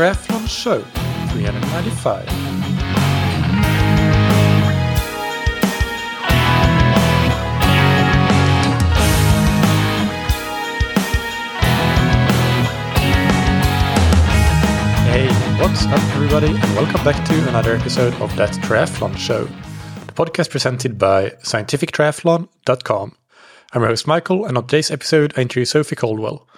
Triathlon Show 395. Hey, what's up, everybody, and welcome back to another episode of That Triathlon Show, the podcast presented by scientifictriathlon.com. I'm your host, Michael, and on today's episode, I introduce Sophie Coldwell.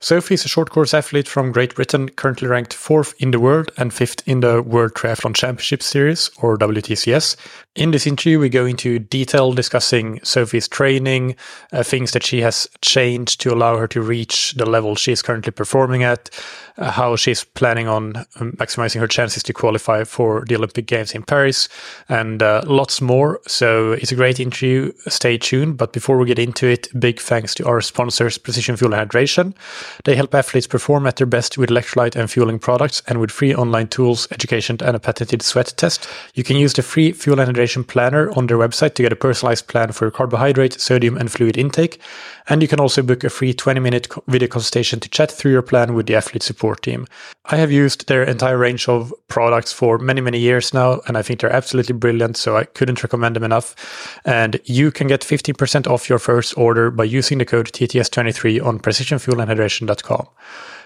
Sophie is a short course athlete from Great Britain, currently ranked fourth in the world and fifth in the World Triathlon Championship Series, or WTCS. In this interview, we go into detail discussing Sophie's training, uh, things that she has changed to allow her to reach the level she is currently performing at, how she's planning on um, maximizing her chances to qualify for the Olympic Games in Paris, and uh, lots more. So it's a great interview. Stay tuned. But before we get into it, big thanks to our sponsors, Precision Fuel and Hydration. They help athletes perform at their best with electrolyte and fueling products and with free online tools, education, and a patented sweat test. You can use the free fuel and hydration planner on their website to get a personalized plan for your carbohydrate, sodium, and fluid intake. And you can also book a free 20 minute video consultation to chat through your plan with the athlete support team. I have used their entire range of products for many, many years now, and I think they're absolutely brilliant, so I couldn't recommend them enough. And you can get 15% off your first order by using the code TTS23 on precisionfuelandhydration.com.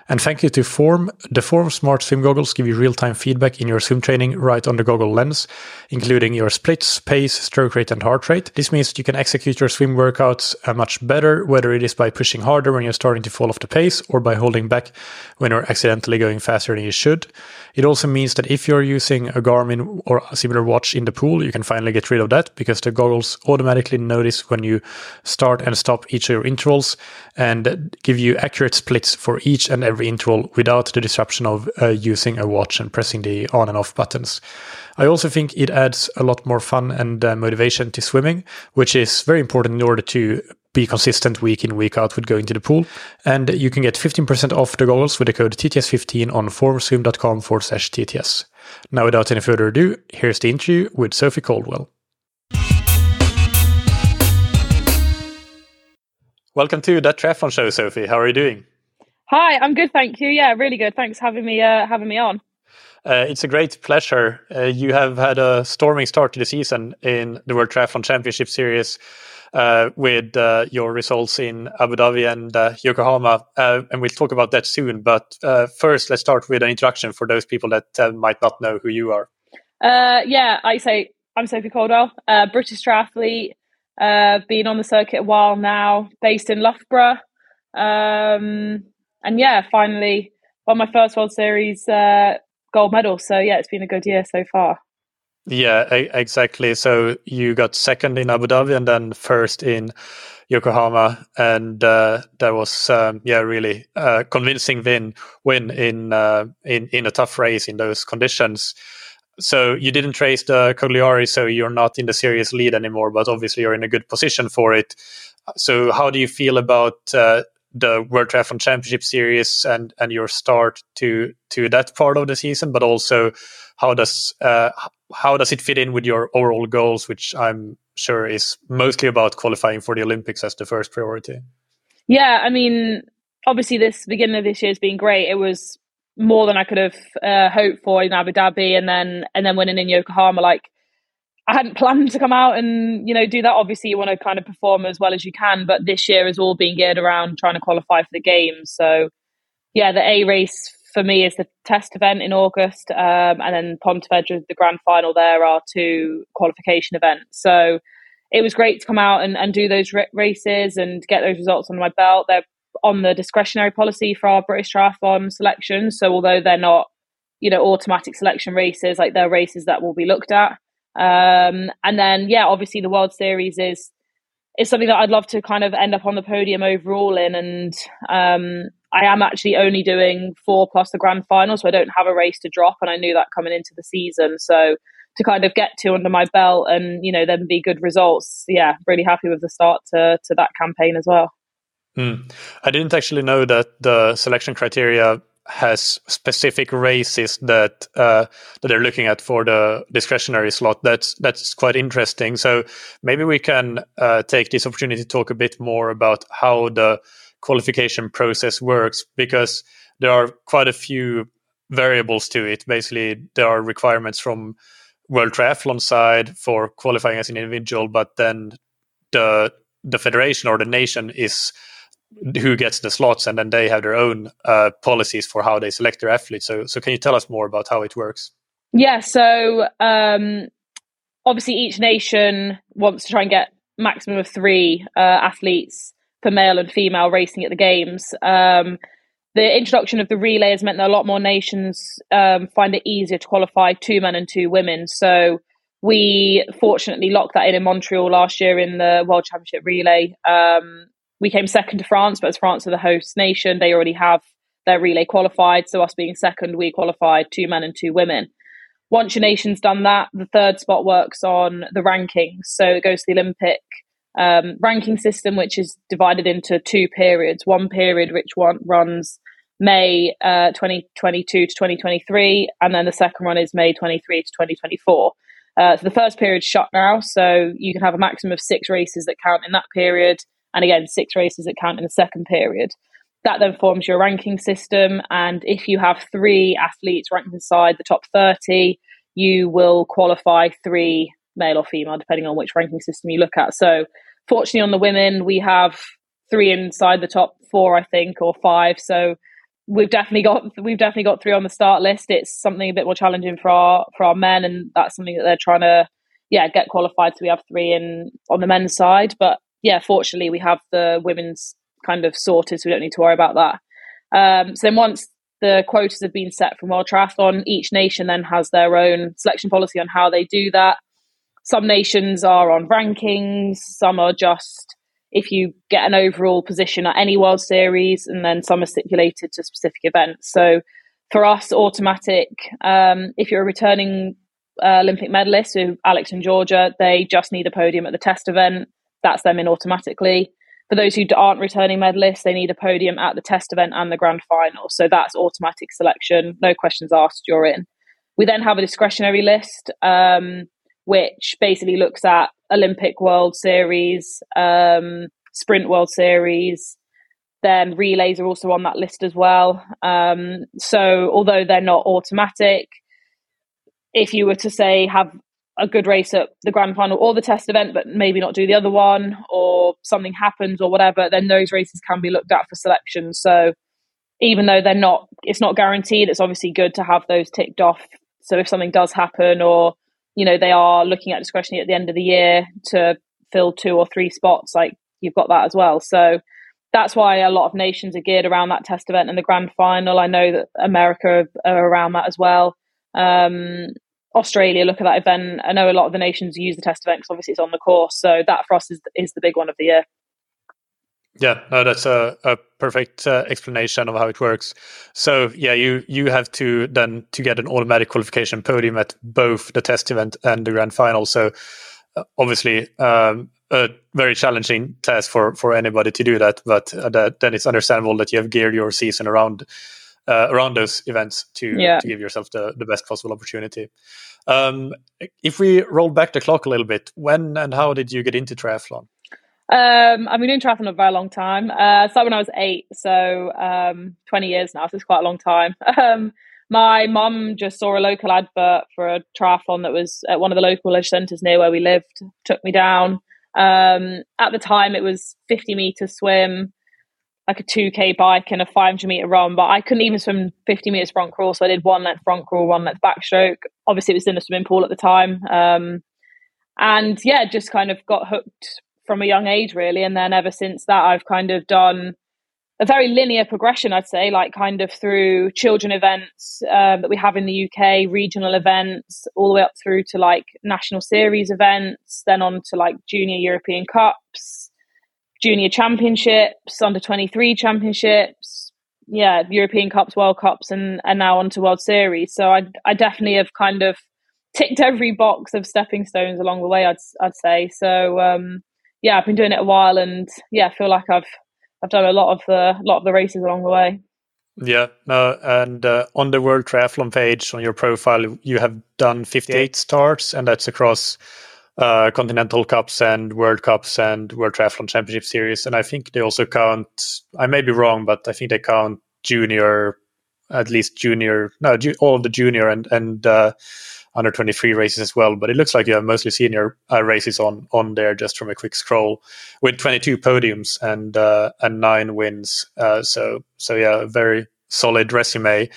And thank you to Form. The Form Smart Swim goggles give you real time feedback in your swim training right on the goggle lens, including your splits, pace, stroke rate, and heart rate. This means that you can execute your swim workouts uh, much better, whether it is by pushing harder when you're starting to fall off the pace or by holding back when you're accidentally going faster than you should. It also means that if you're using a Garmin or a similar watch in the pool, you can finally get rid of that because the goggles automatically notice when you start and stop each of your intervals and give you accurate splits for each and every interval without the disruption of uh, using a watch and pressing the on and off buttons. I also think it adds a lot more fun and uh, motivation to swimming, which is very important in order to be consistent week in, week out with going to the pool. And you can get 15% off the goggles with the code TTS15 on formswim.com forward slash TTS. Now, without any further ado, here's the interview with Sophie Coldwell. Welcome to that triathlon show, Sophie. How are you doing? Hi, I'm good, thank you. Yeah, really good. Thanks for having me uh, having me on. Uh, it's a great pleasure. Uh, you have had a storming start to the season in the World Triathlon Championship Series with uh, your results in Abu Dhabi and uh, Yokohama, uh, and we'll talk about that soon. But first, let's start with an introduction for those people that might not know who you are. yeah, I say I'm Sophie Coldwell, British triathlete, been on the circuit a while now, based in Loughborough. Um, and yeah, finally won my first World Series uh, gold medal. So yeah, it's been a good year so far. Yeah, exactly. So you got second in Abu Dhabi and then first in Yokohama, and uh, that was um, yeah really uh, convincing win win in uh, in in a tough race in those conditions. So you didn't race the Cagliari, so you're not in the serious lead anymore. But obviously, you're in a good position for it. So how do you feel about uh, the World Triathlon Championship Series and and your start to to that part of the season, but also how does uh, how does it fit in with your overall goals, which I'm sure is mostly about qualifying for the Olympics as the first priority. Yeah, I mean, obviously this beginning of this year has been great. It was more than I could have uh, hoped for in Abu Dhabi, and then and then winning in Yokohama, like I hadn't planned to come out and you know do that. Obviously, you want to kind of perform as well as you can, but this year has all been geared around trying to qualify for the games. So, yeah, the A race for me is the test event in August, um, and then Pontevedra, the grand final. There are two qualification events. So it was great to come out and, and do those r- races and get those results on my belt. They're on the discretionary policy for our British Triathlon selection. So although they're not, you know, automatic selection races, like they're races that will be looked at. Um, and then, yeah, obviously the World Series is is something that I'd love to kind of end up on the podium overall in. And um, I am actually only doing four plus the grand final, so I don't have a race to drop. And I knew that coming into the season. So to kind of get to under my belt and you know then be good results, yeah, really happy with the start to to that campaign as well. Hmm. I didn't actually know that the selection criteria has specific races that uh, that they're looking at for the discretionary slot. That's that's quite interesting. So maybe we can uh, take this opportunity to talk a bit more about how the qualification process works because there are quite a few variables to it. Basically, there are requirements from World Triathlon side for qualifying as an individual, but then the the federation or the nation is who gets the slots, and then they have their own uh, policies for how they select their athletes. So, so can you tell us more about how it works? Yeah. So, um, obviously, each nation wants to try and get maximum of three uh, athletes for male and female racing at the games. Um, the introduction of the relay has meant that a lot more nations um, find it easier to qualify two men and two women. So we fortunately locked that in in Montreal last year in the World Championship relay. Um, we came second to France, but as France are the host nation, they already have their relay qualified. So us being second, we qualified two men and two women. Once your nation's done that, the third spot works on the rankings. So it goes to the Olympic um, ranking system, which is divided into two periods. One period which one runs May uh, 2022 to 2023, and then the second one is May 23 to 2024. Uh, so the first period's shut now, so you can have a maximum of six races that count in that period, and again six races that count in the second period. That then forms your ranking system, and if you have three athletes ranked inside the top 30, you will qualify three male or female, depending on which ranking system you look at. So, fortunately, on the women, we have three inside the top four, I think, or five. So we've definitely got we've definitely got three on the start list. It's something a bit more challenging for our for our men, and that's something that they're trying to yeah get qualified. So we have three in on the men's side, but yeah, fortunately we have the women's kind of sorted, so we don't need to worry about that. Um, so then once the quotas have been set from World Triathlon, each nation then has their own selection policy on how they do that. Some nations are on rankings, some are just if you get an overall position at any World Series, and then some are stipulated to specific events. So for us, automatic, um, if you're a returning uh, Olympic medalist, so Alex and Georgia, they just need a podium at the test event. That's them in automatically. For those who aren't returning medalists, they need a podium at the test event and the grand final. So that's automatic selection, no questions asked, you're in. We then have a discretionary list. Um, which basically looks at Olympic World Series, um, Sprint World Series. Then relays are also on that list as well. Um, so although they're not automatic, if you were to say have a good race at the grand final or the test event, but maybe not do the other one, or something happens or whatever, then those races can be looked at for selection. So even though they're not, it's not guaranteed. It's obviously good to have those ticked off. So if something does happen, or you know, they are looking at discretionary at the end of the year to fill two or three spots. Like you've got that as well. So that's why a lot of nations are geared around that test event and the grand final. I know that America are around that as well. Um, Australia look at that event. I know a lot of the nations use the test event because obviously it's on the course. So that for us is is the big one of the year. Yeah, no, that's a, a perfect uh, explanation of how it works. So yeah, you you have to then to get an automatic qualification podium at both the test event and the grand final. So uh, obviously, um, a very challenging task for for anybody to do that. But uh, that, then it's understandable that you have geared your season around uh, around those events to yeah. to give yourself the the best possible opportunity. Um, if we roll back the clock a little bit, when and how did you get into triathlon? Um, I've been doing triathlon a very long time. Uh, started when I was eight, so um, 20 years now, so it's quite a long time. Um, my mum just saw a local advert for a triathlon that was at one of the local leisure centres near where we lived, took me down. Um, at the time, it was 50 metre swim, like a 2K bike, and a 500 metre run, but I couldn't even swim 50 metres front crawl, so I did one length front crawl, one length backstroke. Obviously, it was in a swimming pool at the time. Um, and yeah, just kind of got hooked from a young age, really. And then ever since that, I've kind of done a very linear progression, I'd say, like kind of through children events uh, that we have in the UK, regional events, all the way up through to like national series events, then on to like junior European Cups, junior championships, under 23 championships, yeah, European Cups, World Cups, and, and now on to World Series. So I, I definitely have kind of ticked every box of stepping stones along the way, I'd, I'd say. So, um, yeah, I've been doing it a while, and yeah, I feel like I've I've done a lot of the lot of the races along the way. Yeah, no, and uh, on the World Triathlon page on your profile, you have done 58 starts, and that's across uh, Continental Cups and World Cups and World Triathlon Championship Series. And I think they also count. I may be wrong, but I think they count junior at least junior, no, ju- all of the junior and and uh, under 23 races as well. But it looks like you have mostly senior uh, races on on there just from a quick scroll with 22 podiums and uh, and nine wins. Uh, so so yeah, very solid resume.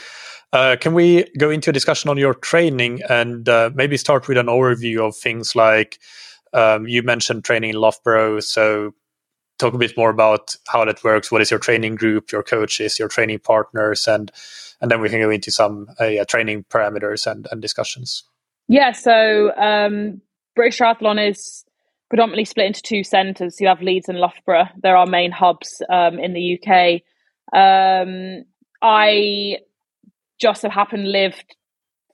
Uh, can we go into a discussion on your training and uh, maybe start with an overview of things like um, you mentioned training in Loughborough, so talk a bit more about how that works. What is your training group, your coaches, your training partners, and and then we can go into some uh, training parameters and, and discussions. Yeah, so um, British Triathlon is predominantly split into two centres. You have Leeds and Loughborough. They're our main hubs um, in the UK. Um, I just have happened lived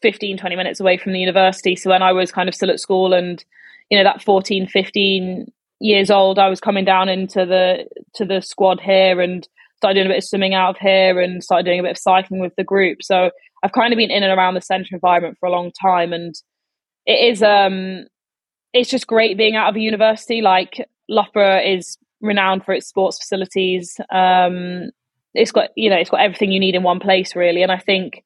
15, 20 minutes away from the university. So when I was kind of still at school and, you know, that 14, 15 years old, I was coming down into the to the squad here and started doing a bit of swimming out of here and started doing a bit of cycling with the group. So I've kind of been in and around the centre environment for a long time, and it is um, it's just great being out of a university. Like Loughborough is renowned for its sports facilities. Um, it's got you know it's got everything you need in one place really, and I think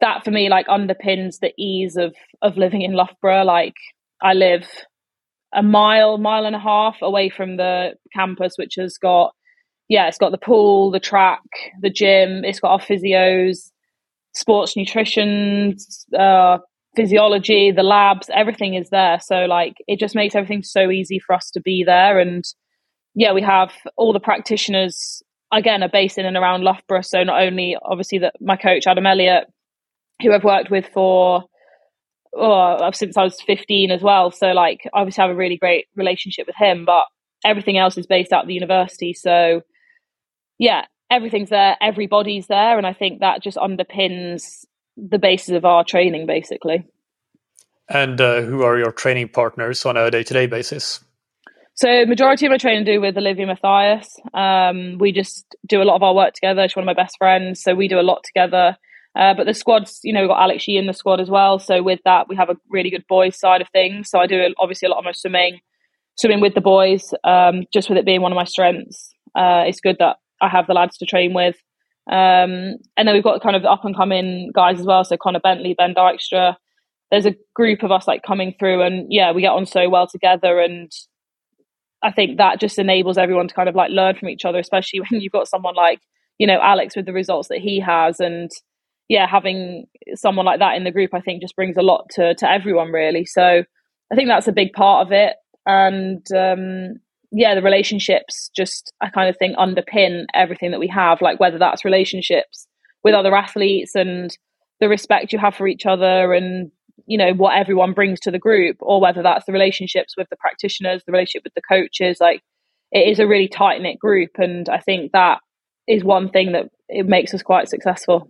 that for me like underpins the ease of of living in Loughborough. Like I live a mile, mile and a half away from the campus, which has got yeah, it's got the pool, the track, the gym. It's got our physios, sports nutrition, uh, physiology, the labs. Everything is there. So like, it just makes everything so easy for us to be there. And yeah, we have all the practitioners again are based in and around Loughborough. So not only obviously that my coach Adam Elliott, who I've worked with for oh, since I was 15 as well. So like I obviously I have a really great relationship with him, but everything else is based out of the university. So yeah, everything's there, everybody's there, and I think that just underpins the basis of our training, basically. And uh, who are your training partners on a day-to-day basis? So, majority of my training do with Olivia Mathias. Um, we just do a lot of our work together. She's one of my best friends, so we do a lot together. Uh, but the squads, you know, we've got Alex Yee in the squad as well. So with that, we have a really good boys side of things. So I do obviously a lot of my swimming, swimming with the boys, um, just with it being one of my strengths. Uh, it's good that I have the lads to train with. Um, and then we've got kind of up and coming guys as well. So Connor Bentley, Ben Dijkstra. There's a group of us like coming through, and yeah, we get on so well together. And I think that just enables everyone to kind of like learn from each other, especially when you've got someone like you know Alex with the results that he has, and yeah, having someone like that in the group, I think just brings a lot to to everyone really. So I think that's a big part of it. And um, yeah, the relationships just I kind of think underpin everything that we have, like whether that's relationships with other athletes and the respect you have for each other and you know what everyone brings to the group or whether that's the relationships with the practitioners the relationship with the coaches like it is a really tight knit group and i think that is one thing that it makes us quite successful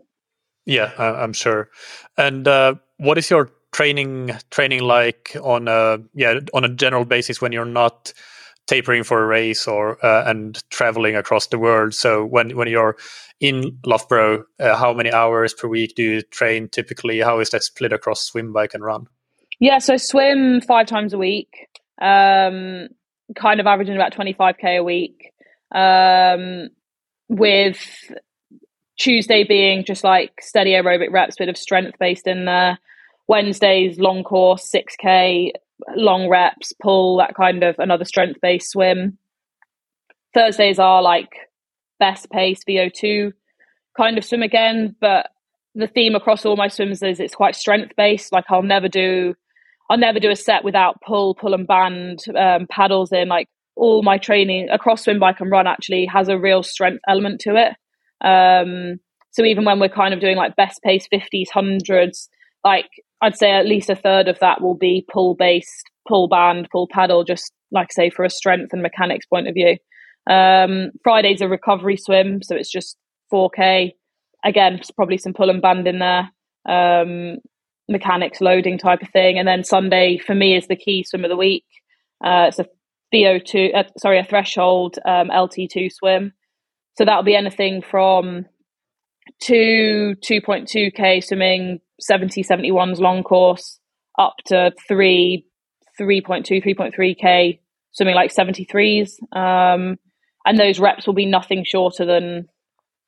yeah i'm sure and uh, what is your training training like on a yeah on a general basis when you're not tapering for a race or uh, and traveling across the world. So when when you're in Loughborough, uh, how many hours per week do you train typically? How is that split across swim, bike, and run? Yeah, so swim five times a week, um, kind of averaging about twenty five k a week, um, with Tuesday being just like steady aerobic reps, bit of strength based in there. Wednesdays long course, six k, long reps, pull, that kind of another strength based swim. Thursdays are like best pace VO2 kind of swim again, but the theme across all my swims is it's quite strength based. Like I'll never do, I'll never do a set without pull, pull and band um, paddles in. Like all my training across swim, bike and run actually has a real strength element to it. Um, so even when we're kind of doing like best pace 50s, hundreds, like I'd say at least a third of that will be pull based, pull band, pull paddle, just like I say, for a strength and mechanics point of view. Um, Friday's a recovery swim, so it's just 4K. Again, probably some pull and band in there, um, mechanics loading type of thing. And then Sunday for me is the key swim of the week. Uh, it's a VO2, uh, sorry, a threshold um, LT2 swim. So that'll be anything from two 2.2K swimming 70 71s long course up to 3 3.2 3.3k swimming like 73s um, and those reps will be nothing shorter than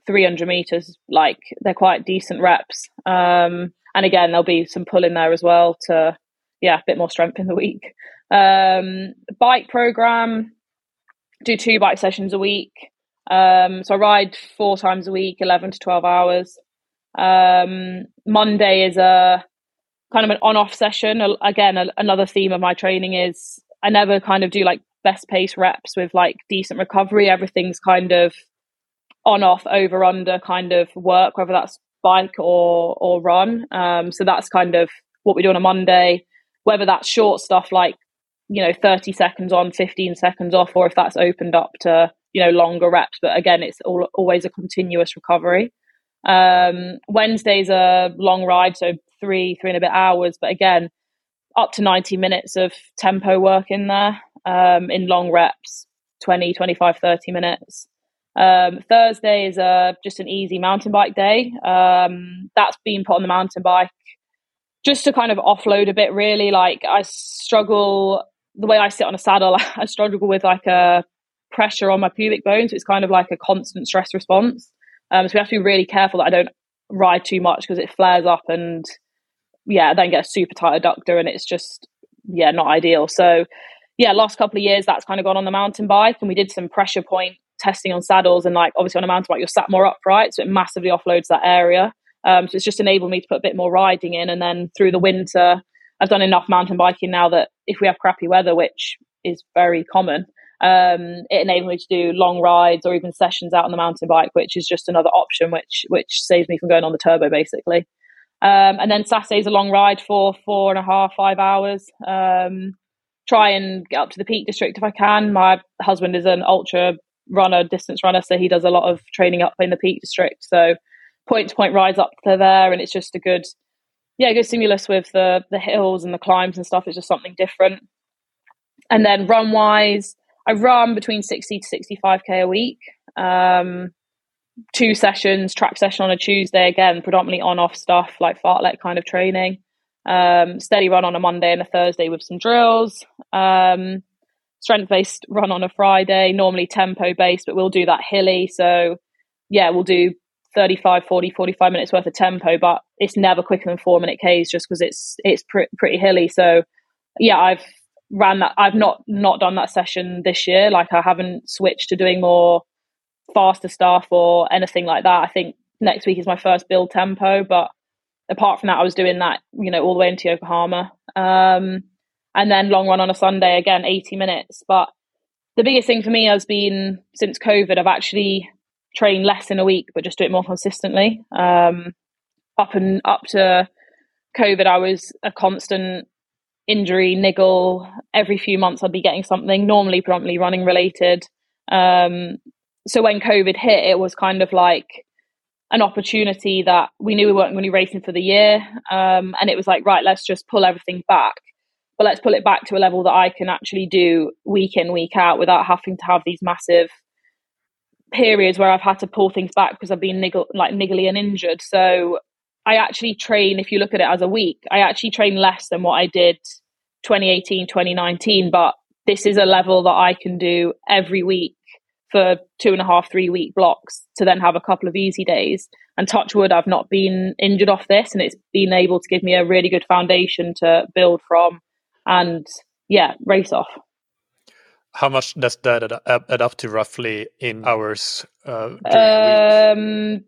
300 meters, like they're quite decent reps. Um, and again, there'll be some pull in there as well to, yeah, a bit more strength in the week. Um, bike program, do two bike sessions a week. Um, so I ride four times a week, 11 to 12 hours. Um, Monday is a kind of an on off session. Again, a, another theme of my training is I never kind of do like best pace reps with like decent recovery. Everything's kind of on off over under kind of work, whether that's bike or or run. Um, so that's kind of what we do on a Monday. Whether that's short stuff like you know 30 seconds on, 15 seconds off, or if that's opened up to you know longer reps. But again, it's all, always a continuous recovery. Um, Wednesday's a long ride, so three three and a bit hours. But again, up to 90 minutes of tempo work in there um, in long reps 20 25 30 minutes um, thursday is uh, just an easy mountain bike day um, that's been put on the mountain bike just to kind of offload a bit really like i struggle the way i sit on a saddle i struggle with like a pressure on my pubic bones so it's kind of like a constant stress response um, so we have to be really careful that i don't ride too much because it flares up and yeah, then get a super tight adductor and it's just, yeah, not ideal. So, yeah, last couple of years that's kind of gone on the mountain bike and we did some pressure point testing on saddles and like obviously on a mountain bike you're sat more upright so it massively offloads that area um, so it's just enabled me to put a bit more riding in and then through the winter i've done enough mountain biking now that if we have crappy weather which is very common um, it enabled me to do long rides or even sessions out on the mountain bike which is just another option which which saves me from going on the turbo basically um, and then Saturday's a long ride for four and a half, five hours. Um, try and get up to the Peak District if I can. My husband is an ultra runner, distance runner, so he does a lot of training up in the Peak District. So point to point rides up to there, and it's just a good, yeah, good stimulus with the the hills and the climbs and stuff. It's just something different. And then run wise, I run between sixty to sixty five k a week. Um, two sessions, track session on a Tuesday, again, predominantly on off stuff like fartlek kind of training. Um, steady run on a Monday and a Thursday with some drills. Um, strength based run on a Friday, normally tempo based, but we'll do that hilly. So, yeah, we'll do 35, 40, 45 minutes worth of tempo, but it's never quicker than four minute Ks just because it's it's pr- pretty hilly. So, yeah, I've ran that. I've not not done that session this year. Like I haven't switched to doing more faster stuff or anything like that. I think next week is my first build tempo, but apart from that, I was doing that, you know, all the way into Yokohama. Um, and then long run on a Sunday, again, 80 minutes. But the biggest thing for me has been since COVID, I've actually trained less in a week, but just do it more consistently. Um, up and up to COVID, I was a constant injury, niggle. Every few months, I'd be getting something, normally predominantly running related. Um, so when COVID hit, it was kind of like an opportunity that we knew we weren't going to be racing for the year. Um, and it was like, right, let's just pull everything back. But let's pull it back to a level that I can actually do week in, week out without having to have these massive periods where I've had to pull things back because I've been niggle, like niggly and injured. So I actually train, if you look at it as a week, I actually train less than what I did 2018, 2019. But this is a level that I can do every week for two and a half, three week blocks to then have a couple of easy days. And touch wood, I've not been injured off this, and it's been able to give me a really good foundation to build from and, yeah, race off. How much does that add up to roughly in hours? Uh, um,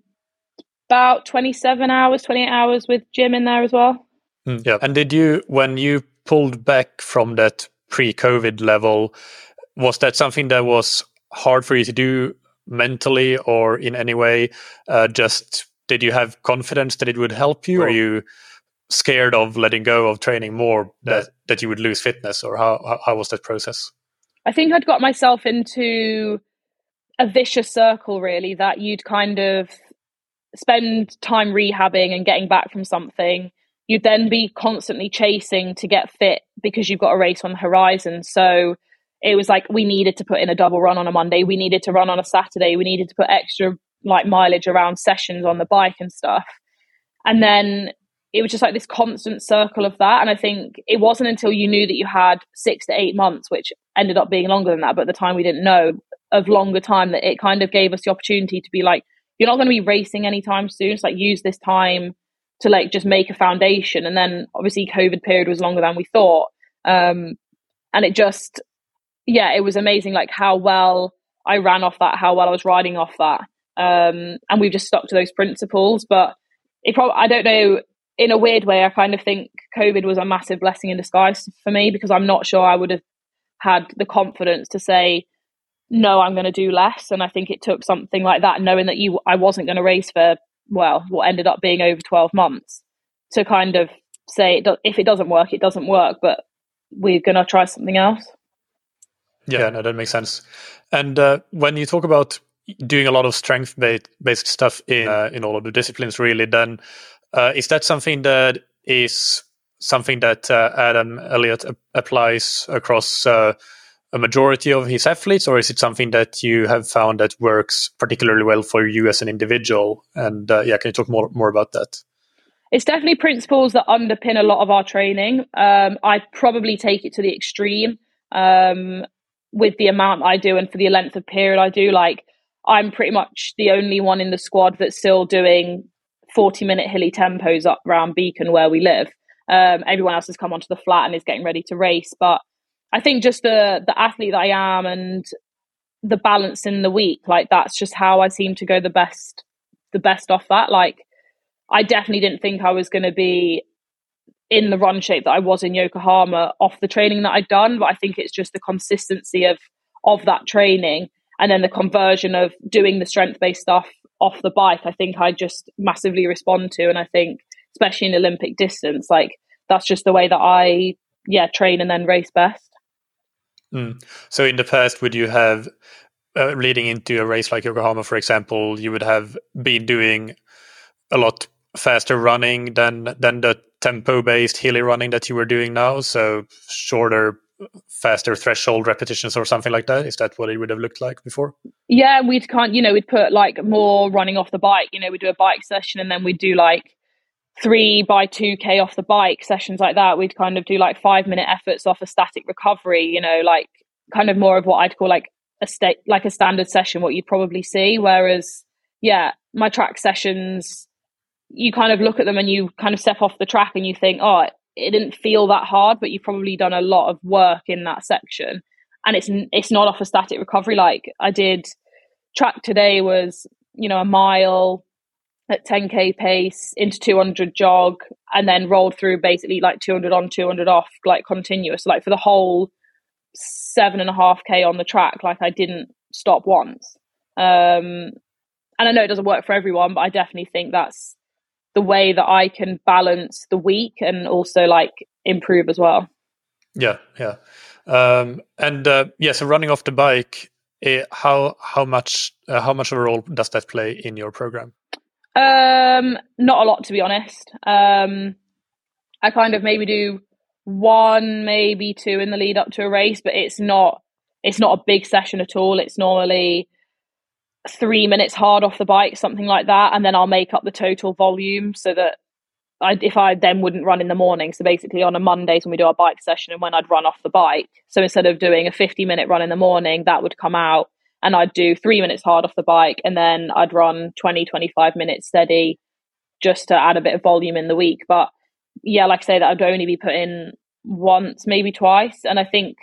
about 27 hours, 28 hours with gym in there as well. Mm, yeah. And did you, when you pulled back from that pre COVID level, was that something that was hard for you to do mentally or in any way? Uh, just did you have confidence that it would help you? Or are you scared of letting go of training more that, that you would lose fitness? Or how, how was that process? I think I'd got myself into a vicious circle, really, that you'd kind of spend time rehabbing and getting back from something. You'd then be constantly chasing to get fit because you've got a race on the horizon. So it was like we needed to put in a double run on a Monday, we needed to run on a Saturday, we needed to put extra like mileage around sessions on the bike and stuff. And then it was just like this constant circle of that. And I think it wasn't until you knew that you had six to eight months, which ended up being longer than that, but at the time we didn't know of longer time that it kind of gave us the opportunity to be like, you're not going to be racing anytime soon. It's like use this time to like just make a foundation. And then obviously COVID period was longer than we thought. Um, and it just, yeah, it was amazing like how well I ran off that, how well I was riding off that. Um, and we've just stuck to those principles. But it probably, I don't know, in a weird way, I kind of think COVID was a massive blessing in disguise for me because I'm not sure I would have had the confidence to say, no, I'm going to do less. And I think it took something like that, knowing that you, I wasn't going to race for, well, what ended up being over 12 months to kind of say, if it doesn't work, it doesn't work, but we're going to try something else. Yeah, no, that makes sense. And uh, when you talk about doing a lot of strength based stuff in uh, in all of the disciplines, really, then uh, is that something that is something that uh, Adam Elliott applies across uh, a majority of his athletes, or is it something that you have found that works particularly well for you as an individual? And uh, yeah, can you talk more more about that? It's definitely principles that underpin a lot of our training. Um, I probably take it to the extreme um, with the amount I do and for the length of period I do. Like I'm pretty much the only one in the squad that's still doing 40 minute hilly tempos up around Beacon where we live. Um, everyone else has come onto the flat and is getting ready to race. But I think just the the athlete that I am and the balance in the week, like that's just how I seem to go the best the best off that. Like I definitely didn't think I was gonna be in the run shape that I was in Yokohama off the training that I'd done, but I think it's just the consistency of of that training and then the conversion of doing the strength based stuff off the bike. I think I just massively respond to, and I think especially in Olympic distance, like that's just the way that I yeah train and then race best. Mm. So in the past, would you have uh, leading into a race like Yokohama, for example, you would have been doing a lot faster running than than the tempo based hilly running that you were doing now. So shorter, faster threshold repetitions or something like that. Is that what it would have looked like before? Yeah, we'd kind you know we'd put like more running off the bike. You know, we'd do a bike session and then we'd do like three by 2k off the bike sessions like that we'd kind of do like five minute efforts off a static recovery you know like kind of more of what i'd call like a state like a standard session what you'd probably see. Whereas yeah my track sessions you kind of look at them and you kind of step off the track and you think oh it didn't feel that hard but you've probably done a lot of work in that section. And it's it's not off a static recovery. Like i did track today was you know a mile at 10k pace into 200 jog and then rolled through basically like 200 on 200 off like continuous like for the whole seven and a half k on the track like i didn't stop once. Um and i know it doesn't work for everyone but i definitely think that's the way that i can balance the week and also like improve as well. Yeah yeah. Um and uh yeah so running off the bike how how much uh, how much of a role does that play in your program um, not a lot to be honest. Um, I kind of maybe do one, maybe two in the lead up to a race, but it's not it's not a big session at all. It's normally three minutes hard off the bike, something like that, and then I'll make up the total volume so that I, if I then wouldn't run in the morning. So basically, on a Mondays when we do our bike session, and when I'd run off the bike, so instead of doing a fifty minute run in the morning, that would come out and I'd do three minutes hard off the bike and then I'd run 20, 25 minutes steady just to add a bit of volume in the week. But yeah, like I say, that I'd only be put in once, maybe twice. And I think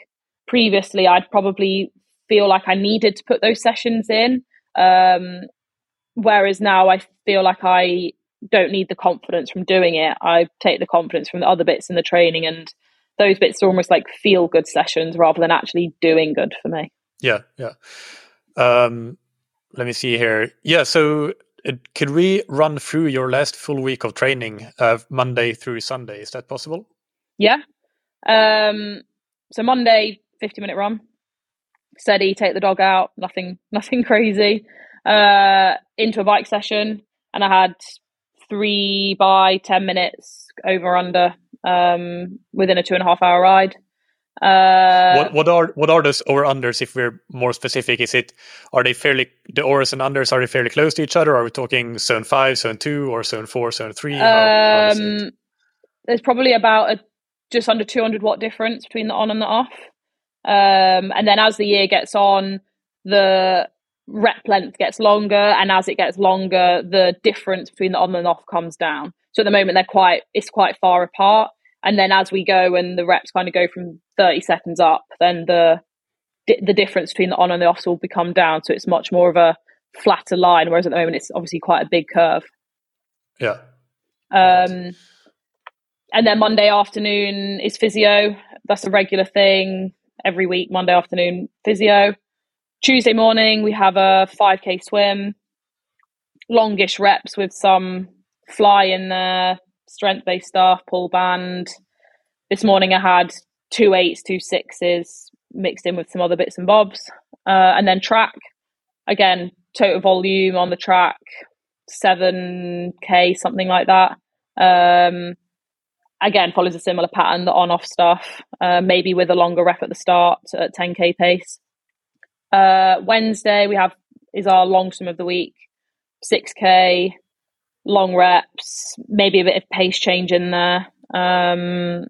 previously I'd probably feel like I needed to put those sessions in. Um, whereas now I feel like I don't need the confidence from doing it. I take the confidence from the other bits in the training and those bits are almost like feel good sessions rather than actually doing good for me. Yeah, yeah. Um, let me see here. Yeah, so uh, could we run through your last full week of training, uh, Monday through Sunday? Is that possible? Yeah. Um, so Monday, fifty minute run, steady, take the dog out, nothing, nothing crazy. Uh, into a bike session, and I had three by ten minutes over under um, within a two and a half hour ride. Uh, what what are what are those over unders? If we're more specific, is it are they fairly the overs and unders are they fairly close to each other? Are we talking zone five, zone two, or zone four, zone three? How, how um, there's probably about a just under 200 watt difference between the on and the off. Um, and then as the year gets on, the rep length gets longer, and as it gets longer, the difference between the on and off comes down. So at the moment, they're quite it's quite far apart, and then as we go and the reps kind of go from thirty seconds up, then the the difference between the on and the off will become down. So it's much more of a flatter line, whereas at the moment it's obviously quite a big curve. Yeah. Um, and then Monday afternoon is physio. That's a regular thing every week. Monday afternoon physio. Tuesday morning we have a 5k swim, longish reps with some fly in there, strength based stuff, pull band. This morning I had two eights, two sixes mixed in with some other bits and bobs, uh, and then track. Again total volume on the track 7k something like that. Um, again follows a similar pattern the on off stuff uh, maybe with a longer rep at the start at 10k pace. Uh, wednesday we have is our long swim of the week 6k long reps maybe a bit of pace change in there um,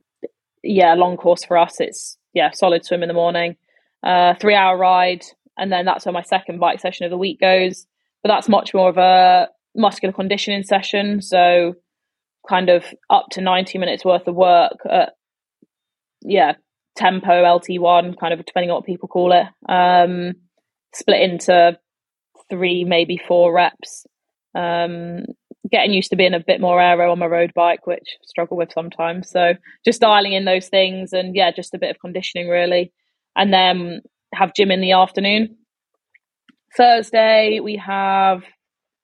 yeah long course for us it's yeah solid swim in the morning uh, three hour ride and then that's where my second bike session of the week goes. But that's much more of a muscular conditioning session, so kind of up to ninety minutes worth of work at yeah tempo LT1, kind of depending on what people call it. Um, split into three, maybe four reps. Um, getting used to being a bit more aero on my road bike, which I struggle with sometimes. So just dialing in those things and yeah, just a bit of conditioning really. And then have gym in the afternoon. Thursday, we have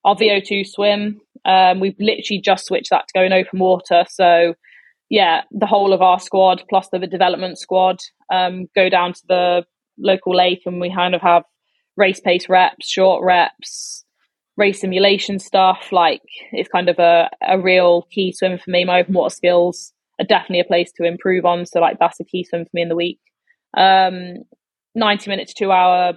our VO2 swim. Um, we've literally just switched that to go in open water. So, yeah, the whole of our squad plus the development squad um, go down to the local lake and we kind of have race pace reps, short reps, race simulation stuff. Like, it's kind of a, a real key swim for me. My open water skills are definitely a place to improve on. So, like, that's a key swim for me in the week. Um, 90 minutes, two hour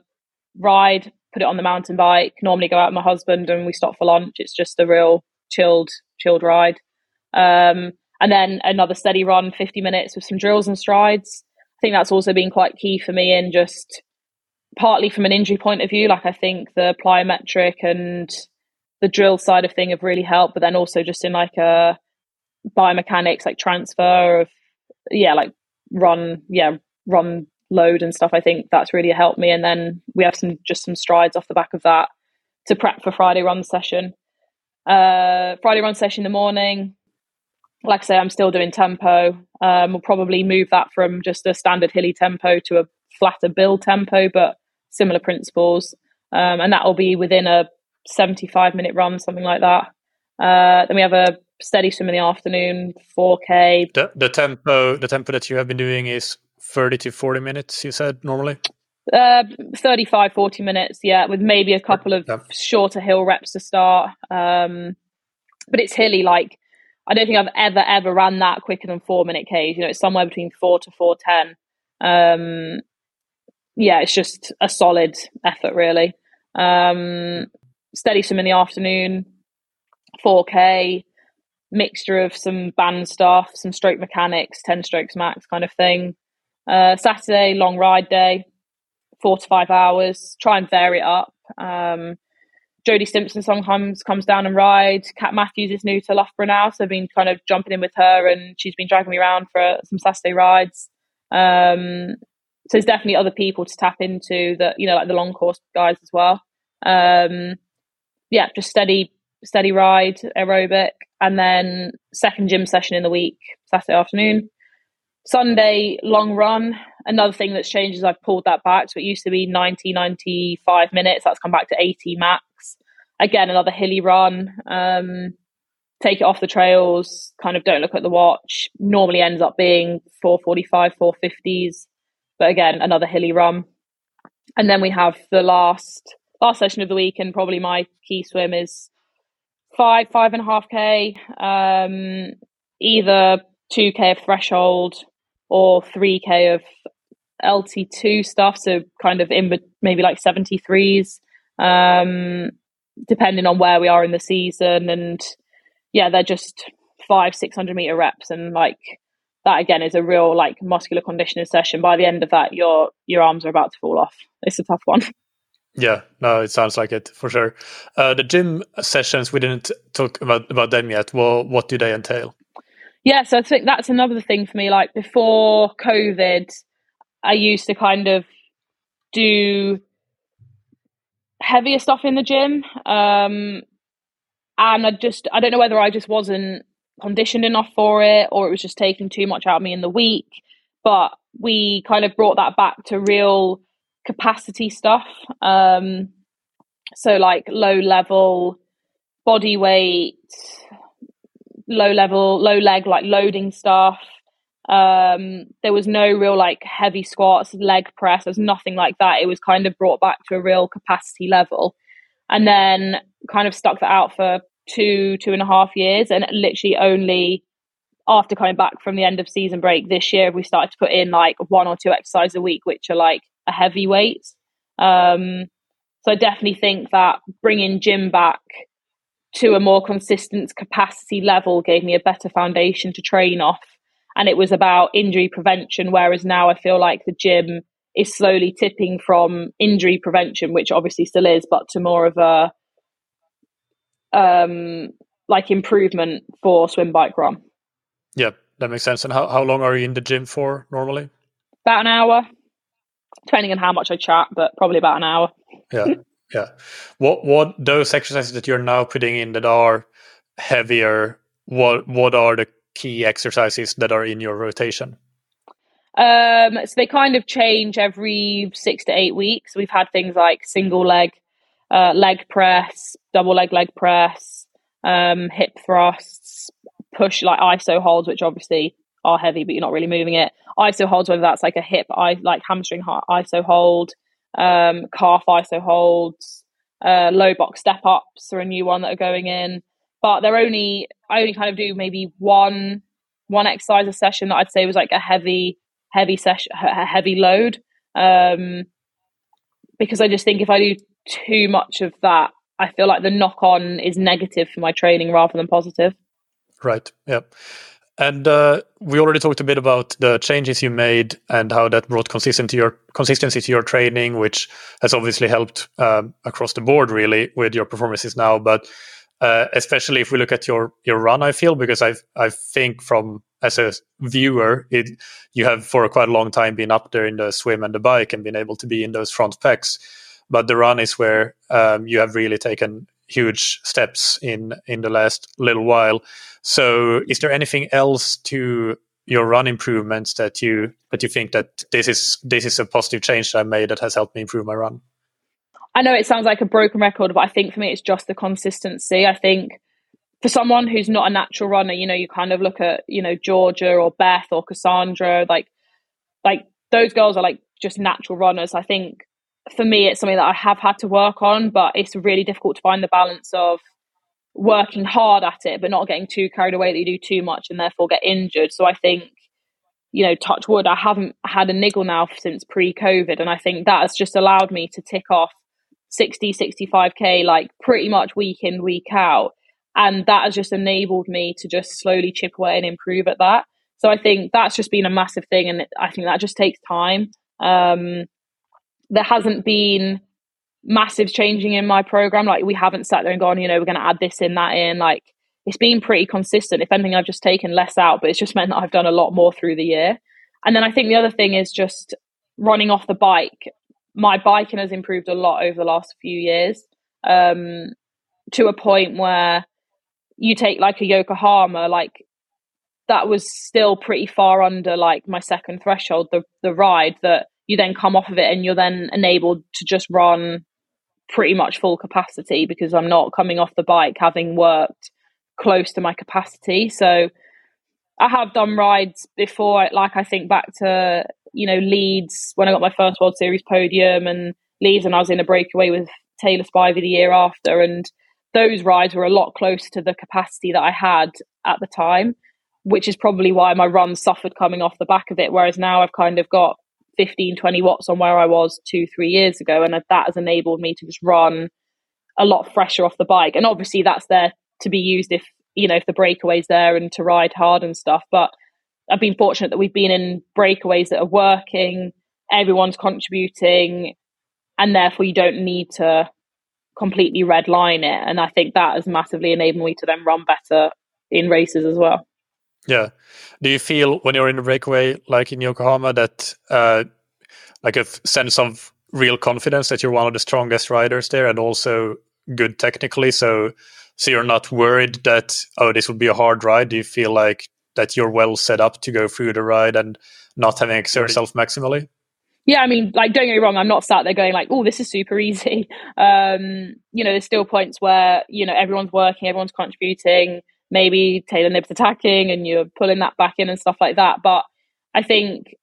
ride, put it on the mountain bike. Normally go out with my husband and we stop for lunch. It's just a real chilled, chilled ride. Um, and then another steady run, 50 minutes with some drills and strides. I think that's also been quite key for me in just partly from an injury point of view. Like I think the plyometric and the drill side of thing have really helped, but then also just in like a biomechanics, like transfer of, yeah, like run, yeah, run load and stuff, I think that's really helped me. And then we have some just some strides off the back of that to prep for Friday run session. Uh, Friday run session in the morning. Like I say, I'm still doing tempo. Um, we'll probably move that from just a standard hilly tempo to a flatter build tempo, but similar principles. Um, and that will be within a 75 minute run, something like that. Uh, then we have a steady swim in the afternoon, 4k. The, the tempo, the tempo that you have been doing is 30 to 40 minutes, you said normally? Uh, 35, 40 minutes, yeah, with maybe a couple of yeah. shorter hill reps to start. Um, but it's hilly, like, I don't think I've ever, ever ran that quicker than four minute Ks. You know, it's somewhere between four to 410. Um, yeah, it's just a solid effort, really. Um, steady swim in the afternoon, 4K, mixture of some band stuff, some stroke mechanics, 10 strokes max kind of thing. Uh, Saturday, long ride day, four to five hours. Try and vary it up. Um, Jodie Stimpson sometimes comes down and rides. Kat Matthews is new to Loughborough now, so I've been kind of jumping in with her, and she's been dragging me around for some Saturday rides. Um, so there's definitely other people to tap into that, you know, like the long course guys as well. Um, yeah, just steady, steady ride, aerobic, and then second gym session in the week, Saturday afternoon. Sunday long run. Another thing that's changed is I've pulled that back. So it used to be 90, 95 minutes. That's come back to 80 max. Again, another hilly run. Um, take it off the trails, kind of don't look at the watch. Normally ends up being 445, 450s. But again, another hilly run. And then we have the last last session of the week and probably my key swim is five, five and a half K. Um, either 2K of threshold or 3k of LT2 stuff, so kind of in maybe like 73s, um, depending on where we are in the season. And yeah, they're just five, 600 meter reps. And like that again is a real like muscular conditioning session. By the end of that, your, your arms are about to fall off. It's a tough one. Yeah, no, it sounds like it for sure. Uh, the gym sessions we didn't talk about about them yet. Well, what do they entail? Yeah, so I think that's another thing for me. Like before COVID, I used to kind of do heavier stuff in the gym, um, and I just I don't know whether I just wasn't conditioned enough for it or it was just taking too much out of me in the week. But we kind of brought that back to real capacity stuff. Um, so like low level body weight, low level, low leg, like loading stuff. Um, there was no real like heavy squats, leg press. There's nothing like that. It was kind of brought back to a real capacity level, and then kind of stuck that out for two, two and a half years, and literally only after coming back from the end of season break this year, we started to put in like one or two exercises a week, which are like a heavy weight. Um, so I definitely think that bringing gym back to a more consistent capacity level gave me a better foundation to train off. And it was about injury prevention, whereas now I feel like the gym is slowly tipping from injury prevention, which obviously still is, but to more of a um, like improvement for swim bike run. Yeah, that makes sense. And how, how long are you in the gym for normally? About an hour, depending on how much I chat, but probably about an hour. Yeah, yeah. What what those exercises that you're now putting in that are heavier? What what are the key exercises that are in your rotation? Um, so they kind of change every six to eight weeks. We've had things like single leg, uh, leg press, double leg leg press, um, hip thrusts, push like iso holds, which obviously are heavy, but you're not really moving it. ISO holds, whether that's like a hip, I like hamstring ISO hold, um, calf ISO holds, uh, low box step ups are a new one that are going in, but they're only I only kind of do maybe one one exercise a session that I'd say was like a heavy heavy session, a heavy load, um, because I just think if I do too much of that, I feel like the knock on is negative for my training rather than positive. Right. Yeah. And uh, we already talked a bit about the changes you made and how that brought consistency to your consistency to your training, which has obviously helped um, across the board, really, with your performances now. But uh, especially if we look at your your run, I feel because I I think from as a viewer, it you have for quite a long time been up there in the swim and the bike and been able to be in those front pecs. But the run is where um, you have really taken huge steps in in the last little while. So, is there anything else to your run improvements that you that you think that this is this is a positive change that I made that has helped me improve my run? I know it sounds like a broken record, but I think for me it's just the consistency. I think for someone who's not a natural runner, you know, you kind of look at, you know, Georgia or Beth or Cassandra, like like those girls are like just natural runners. I think for me, it's something that I have had to work on, but it's really difficult to find the balance of working hard at it, but not getting too carried away that you do too much and therefore get injured. So I think, you know, touch wood, I haven't had a niggle now since pre COVID. And I think that has just allowed me to tick off 60, 65K like pretty much week in, week out. And that has just enabled me to just slowly chip away and improve at that. So I think that's just been a massive thing. And I think that just takes time. Um, there hasn't been massive changing in my program. Like we haven't sat there and gone, you know, we're going to add this in, that in. Like it's been pretty consistent. If anything, I've just taken less out, but it's just meant that I've done a lot more through the year. And then I think the other thing is just running off the bike. My biking has improved a lot over the last few years um, to a point where you take like a Yokohama, like that was still pretty far under like my second threshold, the the ride that you then come off of it and you're then enabled to just run pretty much full capacity because I'm not coming off the bike having worked close to my capacity. So I have done rides before, like I think back to, you know, Leeds when I got my first World Series podium and Leeds and I was in a breakaway with Taylor Spivey the year after. And those rides were a lot closer to the capacity that I had at the time, which is probably why my run suffered coming off the back of it. Whereas now I've kind of got 15, 20 watts on where I was two, three years ago. And that has enabled me to just run a lot fresher off the bike. And obviously that's there to be used if, you know, if the breakaway's there and to ride hard and stuff. But I've been fortunate that we've been in breakaways that are working, everyone's contributing. and therefore you don't need to completely red line it. And I think that has massively enabled me to then run better in races as well. Yeah. Do you feel when you're in a breakaway, like in Yokohama, that uh, like a sense of real confidence that you're one of the strongest riders there, and also good technically? So, so you're not worried that oh, this would be a hard ride. Do you feel like that you're well set up to go through the ride and not having exert yourself maximally? Yeah, I mean, like, don't get me wrong, I'm not sat there going like, oh, this is super easy. Um, you know, there's still points where, you know, everyone's working, everyone's contributing, maybe Taylor Knibb's attacking and you're pulling that back in and stuff like that. But I think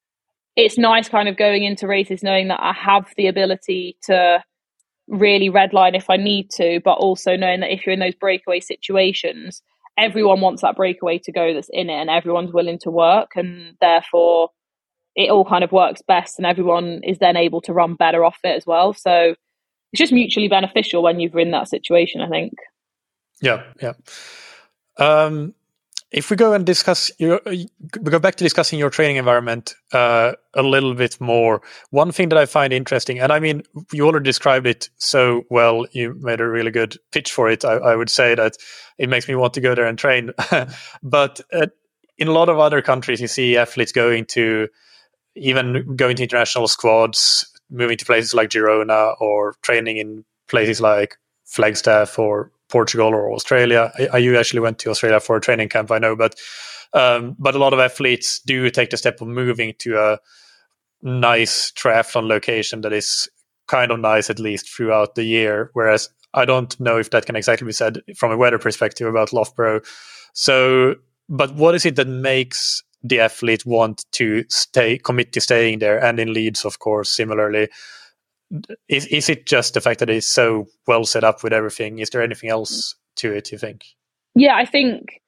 it's nice kind of going into races knowing that I have the ability to really redline if I need to, but also knowing that if you're in those breakaway situations, everyone wants that breakaway to go that's in it and everyone's willing to work and therefore it all kind of works best and everyone is then able to run better off it as well. So it's just mutually beneficial when you've in that situation, I think. Yeah, yeah. Um, if we go and discuss your, we go back to discussing your training environment uh, a little bit more. One thing that I find interesting, and I mean, you already described it so well. You made a really good pitch for it. I, I would say that it makes me want to go there and train. but uh, in a lot of other countries, you see athletes going to even going to international squads, moving to places like Girona, or training in places like Flagstaff or Portugal or Australia. I, you actually went to Australia for a training camp, I know, but um, but a lot of athletes do take the step of moving to a nice triathlon location that is kind of nice at least throughout the year. Whereas I don't know if that can exactly be said from a weather perspective about Loughborough. So, but what is it that makes the athlete want to stay commit to staying there? And in Leeds, of course, similarly is is it just the fact that it's so well set up with everything? Is there anything else to it? You think? Yeah, I think.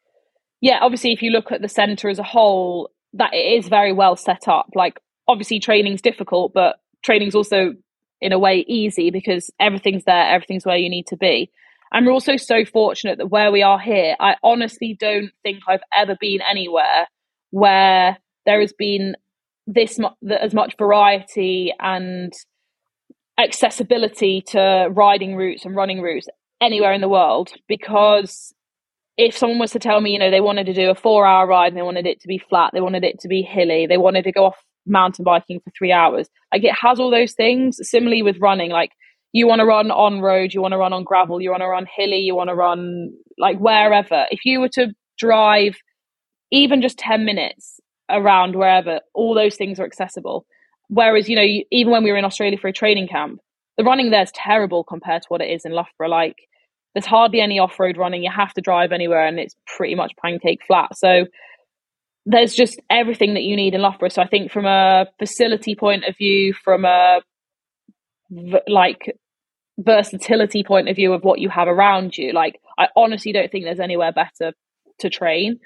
Yeah, obviously, if you look at the center as a whole, that it is very well set up. Like, obviously, training's difficult, but training's also in a way easy because everything's there, everything's where you need to be. And we're also so fortunate that where we are here, I honestly don't think I've ever been anywhere where there has been this mu- as much variety and accessibility to riding routes and running routes anywhere in the world because if someone was to tell me, you know, they wanted to do a four hour ride and they wanted it to be flat, they wanted it to be hilly, they wanted to go off mountain biking for three hours, like it has all those things. Similarly with running, like you want to run on road, you want to run on gravel, you want to run hilly, you want to run like wherever. If you were to drive even just 10 minutes around wherever, all those things are accessible. Whereas, you know, even when we were in Australia for a training camp, the running there is terrible compared to what it is in Loughborough. Like, there's hardly any off road running. You have to drive anywhere, and it's pretty much pancake flat. So, there's just everything that you need in Loughborough. So, I think from a facility point of view, from a like versatility point of view of what you have around you, like, I honestly don't think there's anywhere better to train.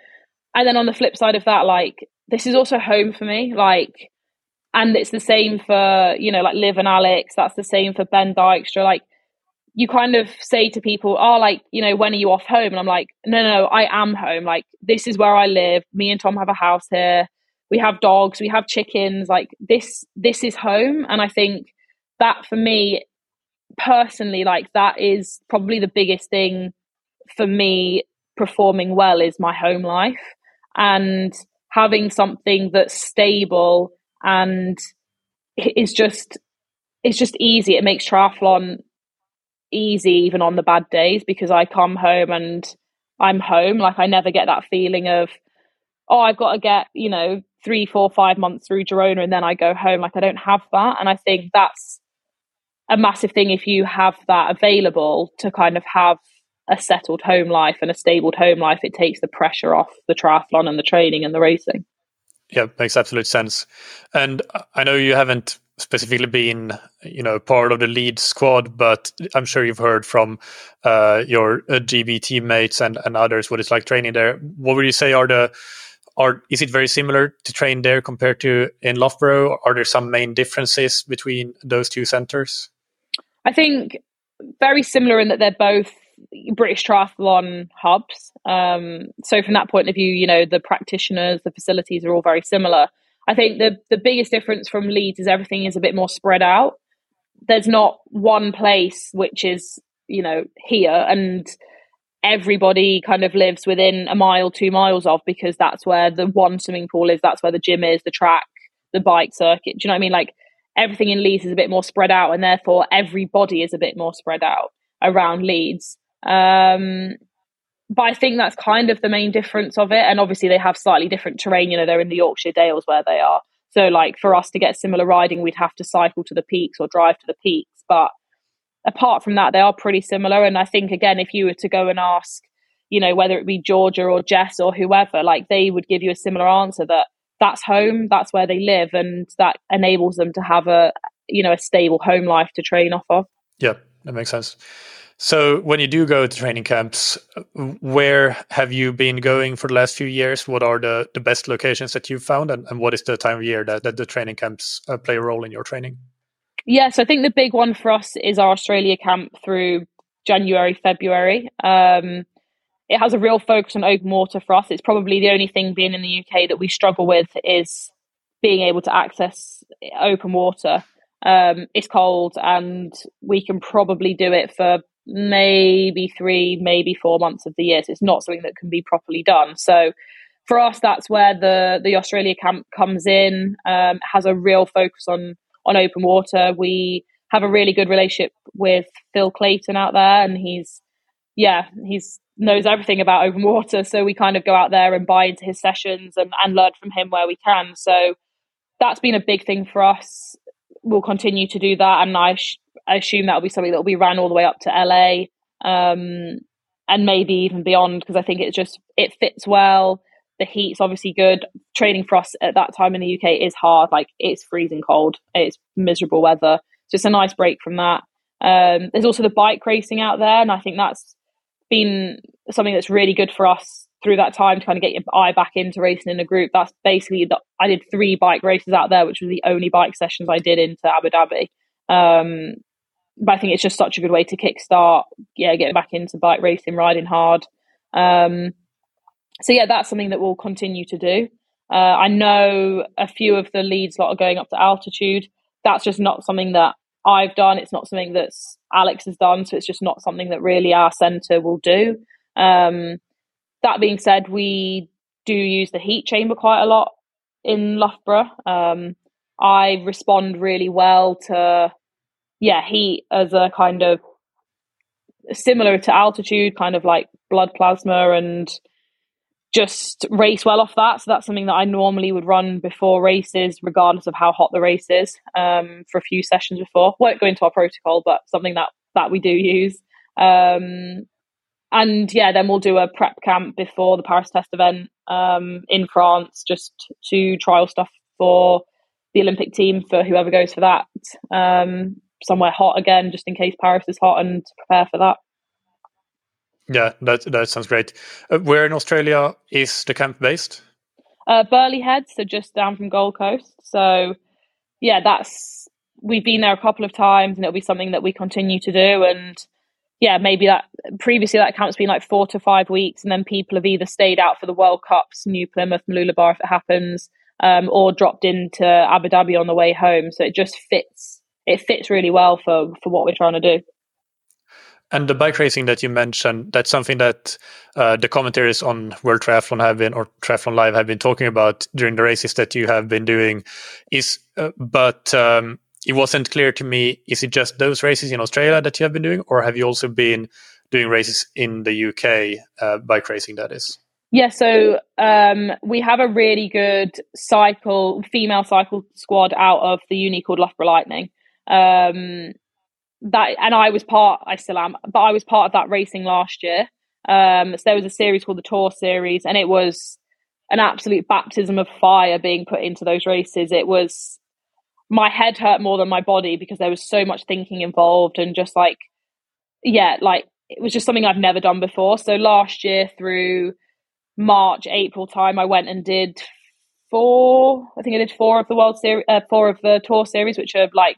And then on the flip side of that, like, this is also home for me. Like, and it's the same for you know like liv and alex that's the same for Ben Dijkstra. Like you kind of say to people oh like you know when are you off home? And i'm like no no, i am home. Like this is where i live. Me and tom have a house here. We have dogs. We have chickens. Like this this is home. And i think that for me personally like that is probably the biggest thing for me performing well is my home life. And having something that's stable and it's just it's just easy. It makes triathlon easy even on the bad days because I come home and I'm home. Like I never get that feeling of oh I've got to get you know three, four, five months through Girona and then I go home. Like I don't have that, and I think that's a massive thing if you have that available to kind of have a settled home life and a stable home life. It takes the pressure off the triathlon and the training and the racing. Yeah, makes absolute sense. And I know you haven't specifically been, you know, part of the lead squad, but I'm sure you've heard from uh, your uh, GB teammates and, and others what it's like training there. What would you say are the are is it very similar to train there compared to in Loughborough? Are there some main differences between those two centres? I think very similar in that they're both British triathlon hubs. Um, so from that point of view, you know, the practitioners, the facilities are all very similar. I think the the biggest difference from Leeds is everything is a bit more spread out. there's not one place which is you know here and everybody kind of lives within a mile, two miles of because that's where the one swimming pool is, that's where the gym is, the track, the bike circuit. Do you know what I mean? Like everything in Leeds is a bit more spread out, and therefore everybody is a bit more spread out around Leeds. Um, but I think that's kind of the main difference of it. And obviously, they have slightly different terrain. You know, they're in the Yorkshire Dales where they are. So, like for us to get similar riding, we'd have to cycle to the peaks or drive to the peaks. But apart from that, they are pretty similar. And I think, again, if you were to go and ask, you know, whether it be Georgia or Jess or whoever, like they would give you a similar answer that that's home, that's where they live, and that enables them to have a, you know, a stable home life to train off of. Yeah, that makes sense. So, when you do go to training camps, where have you been going for the last few years? What are the, the best locations that you've found, and, and what is the time of year that, that the training camps uh, play a role in your training? Yeah, so I think the big one for us is our Australia camp through January, February. Um, it has a real focus on open water for us. It's probably the only thing being in the UK that we struggle with is being able to access open water. Um, it's cold, and we can probably do it for maybe three, maybe four months of the year. So it's not something that can be properly done. So for us, that's where the the Australia camp comes in. Um, has a real focus on on open water. We have a really good relationship with Phil Clayton out there, and he's yeah, he's knows everything about open water. So we kind of go out there and buy into his sessions and, and learn from him where we can. So that's been a big thing for us. We'll continue to do that, and I, sh- I assume that will be something that will be ran all the way up to LA, um, and maybe even beyond because I think it just it fits well. The heat's obviously good. Training for us at that time in the UK is hard. Like it's freezing cold. It's miserable weather. So it's a nice break from that. Um, there's also the bike racing out there, and I think that's been something that's really good for us through that time to kind of get your eye back into racing in a group. That's basically the, I did three bike races out there, which was the only bike sessions I did into Abu Dhabi. Um, but I think it's just such a good way to kickstart, yeah, getting back into bike racing, riding hard. Um, so yeah, that's something that we'll continue to do. Uh, I know a few of the Leeds lot are going up to altitude. That's just not something that I've done. It's not something that Alex has done. So it's just not something that really our centre will do. Um, that being said, we do use the heat chamber quite a lot in Loughborough. Um, I respond really well to, yeah, heat as a kind of similar to altitude, kind of like blood plasma and just race well off that. So that's something that I normally would run before races, regardless of how hot the race is, um, for a few sessions before. Won't go into our protocol, but something that that we do use. Um, and yeah, then we'll do a prep camp before the Paris test event um, in France, just to trial stuff for the Olympic team for whoever goes for that. Um, somewhere hot again, just in case Paris is hot, and prepare for that. Yeah, that that sounds great. Uh, where in Australia is the camp based? Uh, Burleigh Head, so just down from Gold Coast. So, yeah, that's we've been there a couple of times, and it'll be something that we continue to do. And yeah, maybe that previously that camp's been like four to five weeks, and then people have either stayed out for the World Cups, New Plymouth, Mooloolaba if it happens, um, or dropped into Abu Dhabi on the way home. So it just fits. It fits really well for for what we're trying to do. And the bike racing that you mentioned, that's something that uh, the commentaries on World Triathlon have been, or Triathlon Live have been talking about during the races that you have been doing. Is uh, but um, it wasn't clear to me. Is it just those races in Australia that you have been doing, or have you also been doing races in the UK uh, bike racing? That is. Yeah, so um, we have a really good cycle female cycle squad out of the uni called Loughborough Lightning. Um, that and I was part I still am, but I was part of that racing last year. Um, so there was a series called the Tour Series, and it was an absolute baptism of fire being put into those races. It was my head hurt more than my body because there was so much thinking involved and just like yeah, like it was just something I've never done before. So last year through March, April time, I went and did four. I think I did four of the World Series, uh, four of the Tour Series, which are like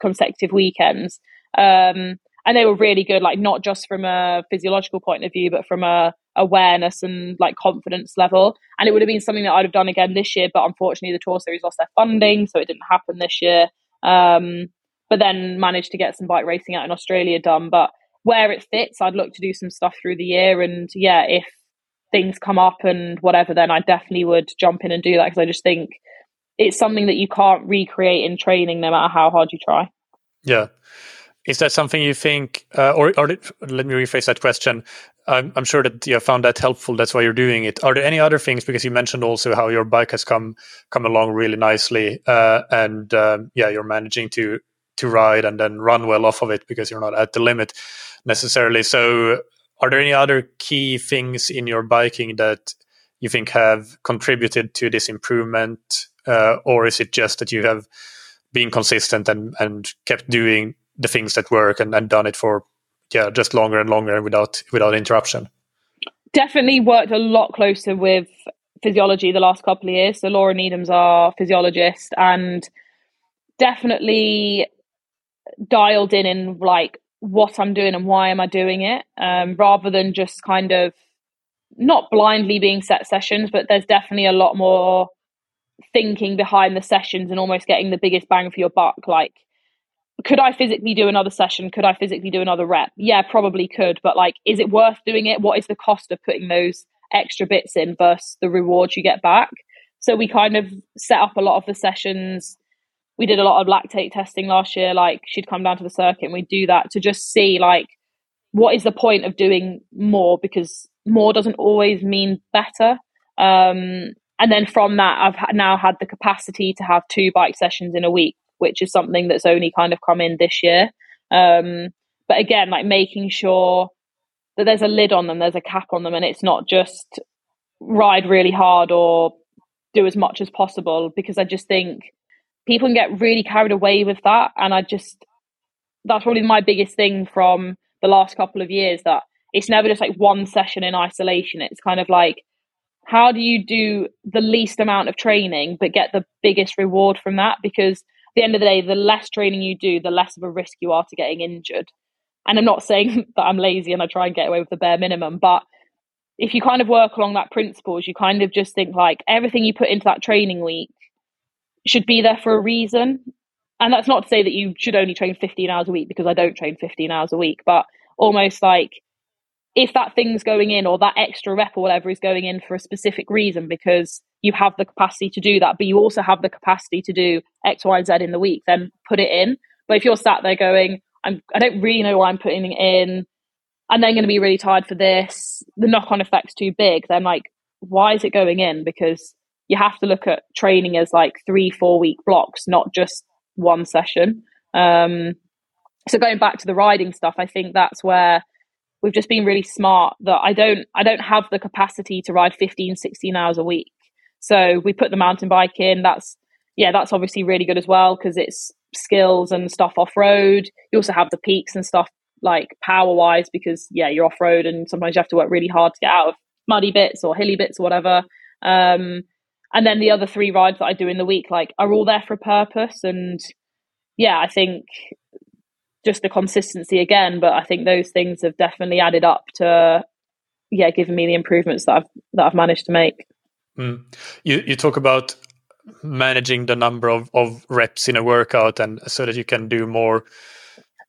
consecutive weekends. Um, and they were really good, like not just from a physiological point of view, but from a awareness and like confidence level. And it would have been something that I'd have done again this year, but unfortunately the tour series lost their funding, so it didn't happen this year. Um, but then managed to get some bike racing out in Australia done. But where it fits, I'd look to do some stuff through the year. And yeah, if things come up and whatever, then I definitely would jump in and do that because I just think it's something that you can't recreate in training no matter how hard you try. Yeah. Is that something you think, uh, or, or let me rephrase that question? I'm, I'm, sure that you found that helpful. That's why you're doing it. Are there any other things? Because you mentioned also how your bike has come come along really nicely, uh, and um, yeah, you're managing to to ride and then run well off of it because you're not at the limit necessarily. So, are there any other key things in your biking that you think have contributed to this improvement, uh, or is it just that you have been consistent and and kept doing the things that work and, and done it for yeah just longer and longer without without interruption? Definitely worked a lot closer with physiology the last couple of years. So Laura Needham's our physiologist and definitely dialed in in like what I'm doing and why am I doing it, um, rather than just kind of not blindly being set sessions, but there's definitely a lot more thinking behind the sessions and almost getting the biggest bang for your buck. Like, could I physically do another session? Could I physically do another rep? Yeah, probably could, but like, is it worth doing it? What is the cost of putting those extra bits in versus the rewards you get back? So we kind of set up a lot of the sessions we did a lot of lactate testing last year. Like she'd come down to the circuit and we'd do that to just see like what is the point of doing more because more doesn't always mean better. Um, and then from that, I've now had the capacity to have two bike sessions in a week, which is something that's only kind of come in this year. Um, but again, like making sure that there's a lid on them, there's a cap on them, and it's not just ride really hard or do as much as possible because I just think people can get really carried away with that. And I just, that's probably my biggest thing from the last couple of years that it's never just like one session in isolation. It's kind of like, how do you do the least amount of training but get the biggest reward from that? Because at the end of the day, the less training you do, the less of a risk you are to getting injured. And I'm not saying that I'm lazy and I try and get away with the bare minimum, but if you kind of work along that principles, you kind of just think like everything you put into that training week should be there for a reason. And that's not to say that you should only train 15 hours a week because I don't train 15 hours a week, but almost like if that thing's going in or that extra rep or whatever is going in for a specific reason because you have the capacity to do that, but you also have the capacity to do X, Y, Z in the week, then put it in. But if you're sat there going, I'm, I don't really know why I'm putting it in, and then going to be really tired for this, the knock on effect's too big, then like, why is it going in? Because you have to look at training as like three, four week blocks, not just one session. Um, so going back to the riding stuff, I think that's where we've just been really smart that I don't I don't have the capacity to ride 15, 16 hours a week. So we put the mountain bike in. That's yeah, that's obviously really good as well because it's skills and stuff off road. You also have the peaks and stuff like power wise because yeah, you're off road and sometimes you have to work really hard to get out of muddy bits or hilly bits or whatever. Um, and then the other three rides that I do in the week like are all there for a purpose and yeah I think just the consistency again but I think those things have definitely added up to yeah giving me the improvements that I've that I've managed to make. Mm. you you talk about managing the number of, of reps in a workout and so that you can do more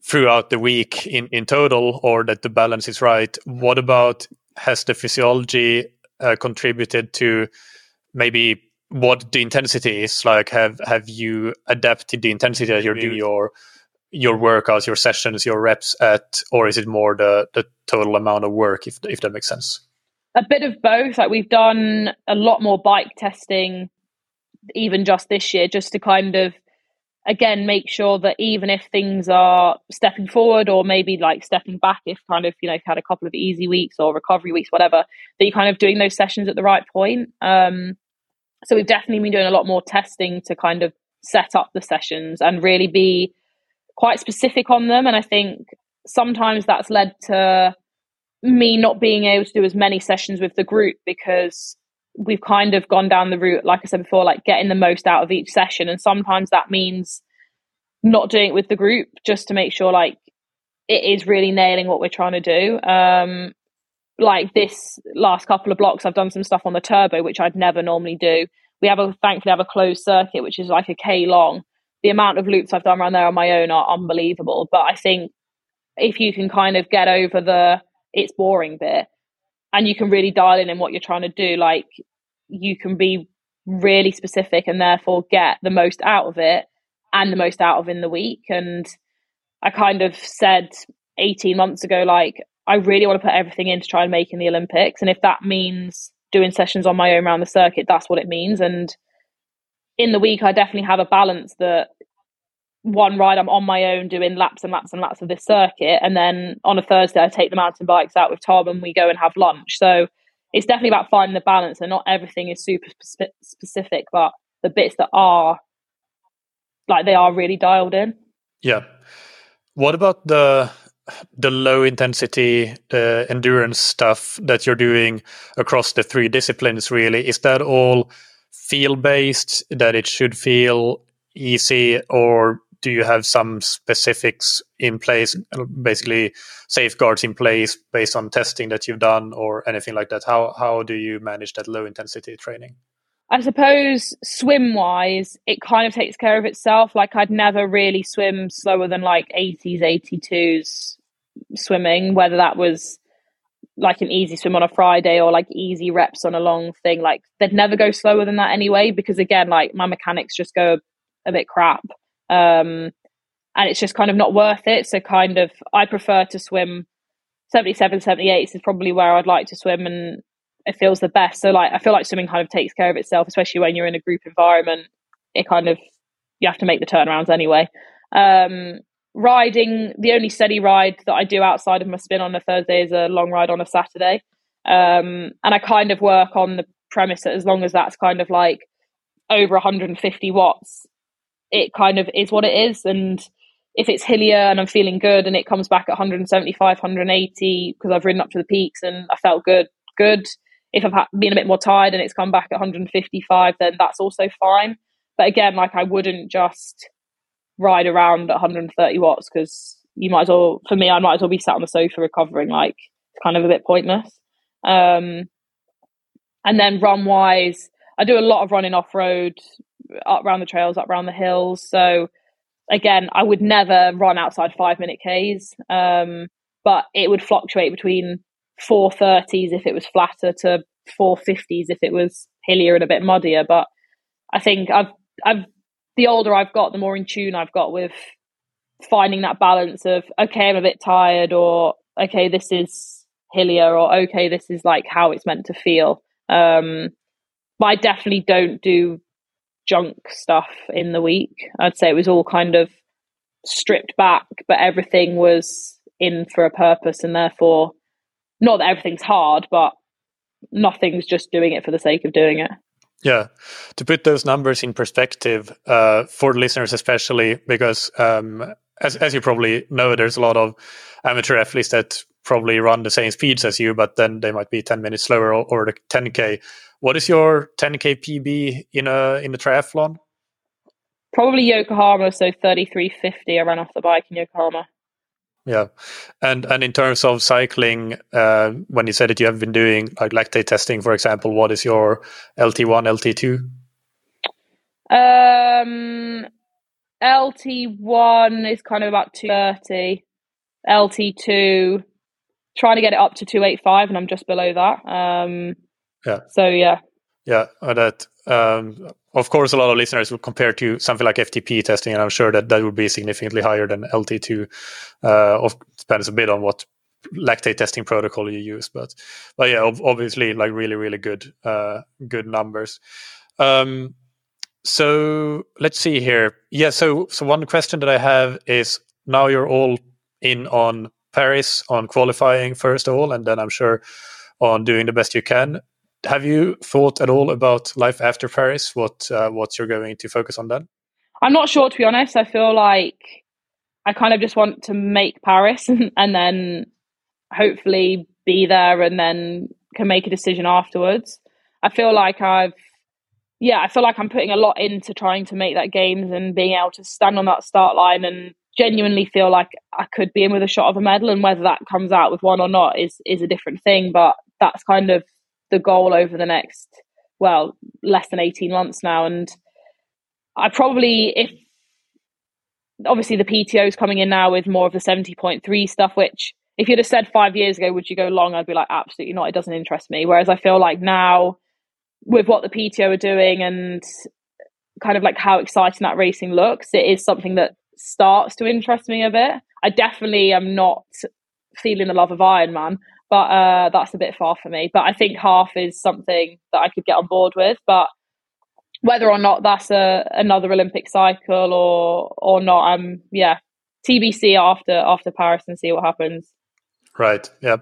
throughout the week in, in total or that the balance is right. What about has the physiology uh, contributed to maybe what the intensity is? Like have have you adapted the intensity that you're doing your your workouts your sessions your reps at or is it more the the total amount of work if if that makes sense? A bit of both. Like we've done a lot more bike testing even just this year just to kind of again make sure that even if things are stepping forward or maybe like stepping back if kind of you know had a couple of easy weeks or recovery weeks whatever that you're kind of doing those sessions at the right point. Um so we've definitely been doing a lot more testing to kind of set up the sessions and really be quite specific on them. And I think sometimes that's led to me not being able to do as many sessions with the group because we've kind of gone down the route, like I said before, like getting the most out of each session. And sometimes that means not doing it with the group just to make sure like it is really nailing what we're trying to do. Um, like this last couple of blocks, I've done some stuff on the turbo, which I'd never normally do. We have a thankfully have a closed circuit, which is like a k long. The amount of loops I've done around there on my own are unbelievable. But I think if you can kind of get over the it's boring bit and you can really dial in in what you're trying to do, like you can be really specific and therefore get the most out of it and the most out of in the week. And I kind of said 18 months ago, like, I really want to put everything in to try and make in the Olympics. And if that means doing sessions on my own around the circuit, that's what it means. And in the week, I definitely have a balance that one ride I'm on my own doing laps and laps and laps of this circuit, and then on a Thursday I take the mountain bikes out with Tom and we go and have lunch. So it's definitely about finding the balance, and not everything is super spe- specific, but the bits that are like they are really dialed in. Yeah. What about the the low intensity uh, endurance stuff that you're doing across the three disciplines? Really, is that all feel based? That it should feel easy, or do you have some specifics in place, basically safeguards in place based on testing that you've done or anything like that? How how do you manage that low intensity training? I suppose swim wise, it kind of takes care of itself. Like I'd never really swim slower than like 80s, 82s swimming, whether that was like an easy swim on a Friday or like easy reps on a long thing. Like they'd never go slower than that anyway, because again, like my mechanics just go a bit crap. Um, and it's just kind of not worth it. So kind of, I prefer to swim 77, 78 is probably where I'd like to swim and it feels the best. So like, I feel like swimming kind of takes care of itself, especially when you're in a group environment. It kind of, you have to make the turnarounds anyway. Um, riding, the only steady ride that I do outside of my spin on a Thursday is a long ride on a Saturday. Um, and I kind of work on the premise that as long as that's kind of like over 150 watts, it kind of is what it is. And if it's hillier and I'm feeling good and it comes back at 175, 180 because I've ridden up to the peaks and I felt good, good. If I've been a bit more tired and it's come back at 155, then that's also fine. But again, like I wouldn't just ride around at 130 watts because you might as well, for me, I might as well be sat on the sofa recovering. Like it's kind of a bit pointless. Um, and then run wise, I do a lot of running off road up around the trails, up around the hills. So again, I would never run outside five minute Ks, um, but it would fluctuate between 430s if it was flatter to 450s if it was hillier and a bit muddier. But I think I've, I've, the older I've got, the more in tune I've got with finding that balance of, okay, I'm a bit tired, or okay, this is hillier, or okay, this is like how it's meant to feel. Um, but I definitely don't do junk stuff in the week. I'd say it was all kind of stripped back, but everything was in for a purpose, and therefore, not that everything's hard, but nothing's just doing it for the sake of doing it. Yeah, to put those numbers in perspective uh, for listeners, especially because, um, as as you probably know, there's a lot of amateur athletes that probably run the same speeds as you, but then they might be ten minutes slower or, or the 10k. What is your 10k PB in a in the triathlon? Probably Yokohama, so 33.50. I ran off the bike in Yokohama. Yeah, and and in terms of cycling, uh, when you said that you have been doing like lactate testing, for example, what is your LT one, LT two? Um, LT one is kind of about two thirty. LT two, trying to get it up to two eight five, and I'm just below that. Um, yeah. So yeah. Yeah, that um, of course a lot of listeners will compare to something like FTP testing, and I'm sure that that would be significantly higher than LT2. Uh, of, depends a bit on what lactate testing protocol you use, but but yeah, obviously like really really good uh, good numbers. Um, so let's see here. Yeah, so so one question that I have is now you're all in on Paris on qualifying first of all, and then I'm sure on doing the best you can have you thought at all about life after Paris? What uh, what you're going to focus on then? I'm not sure to be honest. I feel like I kind of just want to make Paris and, and then hopefully be there and then can make a decision afterwards. I feel like I've yeah, I feel like I'm putting a lot into trying to make that games and being able to stand on that start line and genuinely feel like I could be in with a shot of a medal and whether that comes out with one or not is is a different thing. But that's kind of the goal over the next well less than 18 months now and i probably if obviously the PTO is coming in now with more of the 70.3 stuff, which if you'd have said five years ago, would you go long? I'd be like, absolutely not. It doesn't interest me. Whereas I feel like now with what the PTO are doing and kind of like how exciting that racing looks, it is something that starts to interest me a bit. I definitely am not feeling the love of Ironman, but uh, that's a bit far for me. But I think half is something that I could get on board with. But whether or not that's a another Olympic cycle or or not, I'm yeah TBC after after Paris and see what happens. Right. Yeah.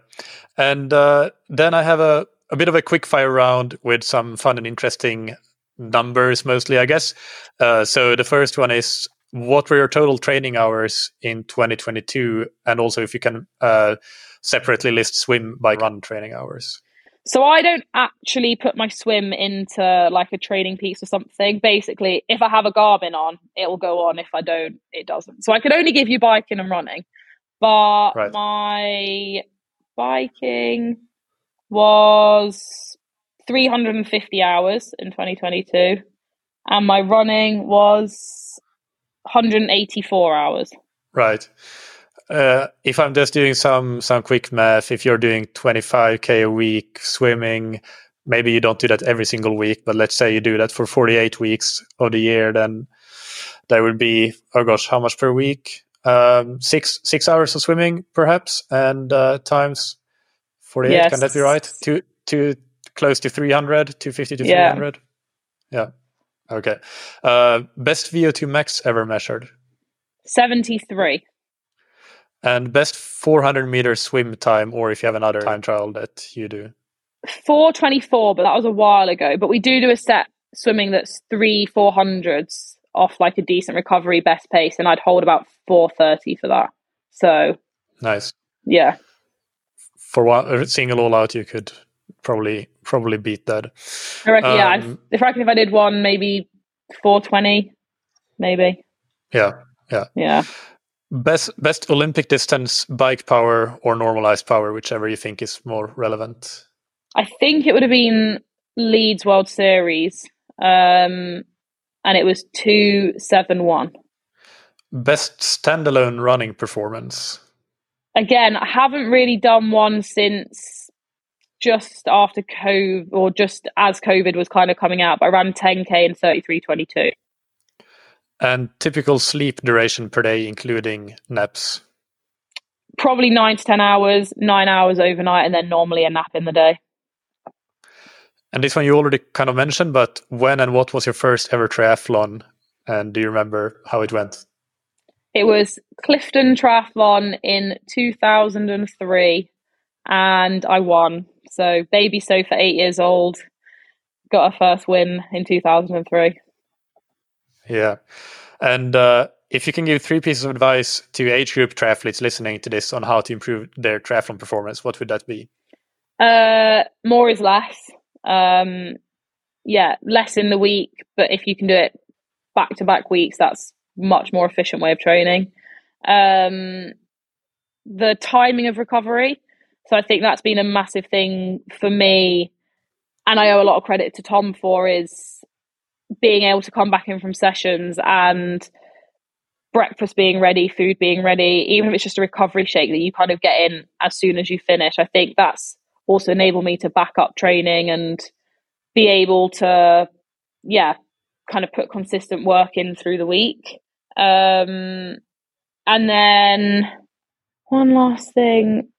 And uh, then I have a a bit of a quick fire round with some fun and interesting numbers, mostly, I guess. Uh, so the first one is what were your total training hours in 2022, and also if you can uh, separately list swim by run training hours. So I don't actually put my swim into like a training piece or something. Basically, if I have a Garmin on, it will go on. If I don't, it doesn't. So I can only give you biking and running. But right. my biking was 350 hours in 2022 and my running was 184 hours. Right. Uh, if I'm just doing some some quick math, if you're doing 25k a week swimming, maybe you don't do that every single week, but let's say you do that for 48 weeks of the year, then there would be oh gosh, how much per week? Um, six six hours of swimming perhaps, and uh, times 48. Yes. Can that be right? Two two close to 300, 250 to yeah. 300. Yeah. Okay. Uh, best VO2 max ever measured? 73. And best 400 meter swim time, or if you have another time trial that you do? 424, but that was a while ago. But we do do a set swimming that's three 400s off like a decent recovery best pace, and I'd hold about 430 for that. So nice. Yeah. For one single all out, you could probably probably beat that. I reckon, um, yeah. I, I reckon if I did one, maybe 420, maybe. Yeah. Yeah. Yeah. Best best Olympic distance bike power or normalized power, whichever you think is more relevant. I think it would have been Leeds World Series, um, and it was two seven one. Best standalone running performance. Again, I haven't really done one since just after COVID, or just as COVID was kind of coming out. But I ran 10k in 33:22. And typical sleep duration per day, including naps? Probably nine to 10 hours, nine hours overnight, and then normally a nap in the day. And this one you already kind of mentioned, but when and what was your first ever triathlon? And do you remember how it went? It was Clifton Triathlon in 2003, and I won. So, baby Sofa, eight years old, got a first win in 2003. Yeah. And uh, if you can give three pieces of advice to age group triathletes listening to this on how to improve their triathlon performance, what would that be? Uh, more is less. Um, yeah, less in the week, but if you can do it back to back weeks, that's much more efficient way of training. Um, the timing of recovery. So I think that's been a massive thing for me, and I owe a lot of credit to Tom for is being able to come back in from sessions and breakfast being ready, food being ready, even if it's just a recovery shake that you kind of get in as soon as you finish. I think that's also enabled me to back up training and be able to, yeah, kind of put consistent work in through the week. Um, and then one last thing,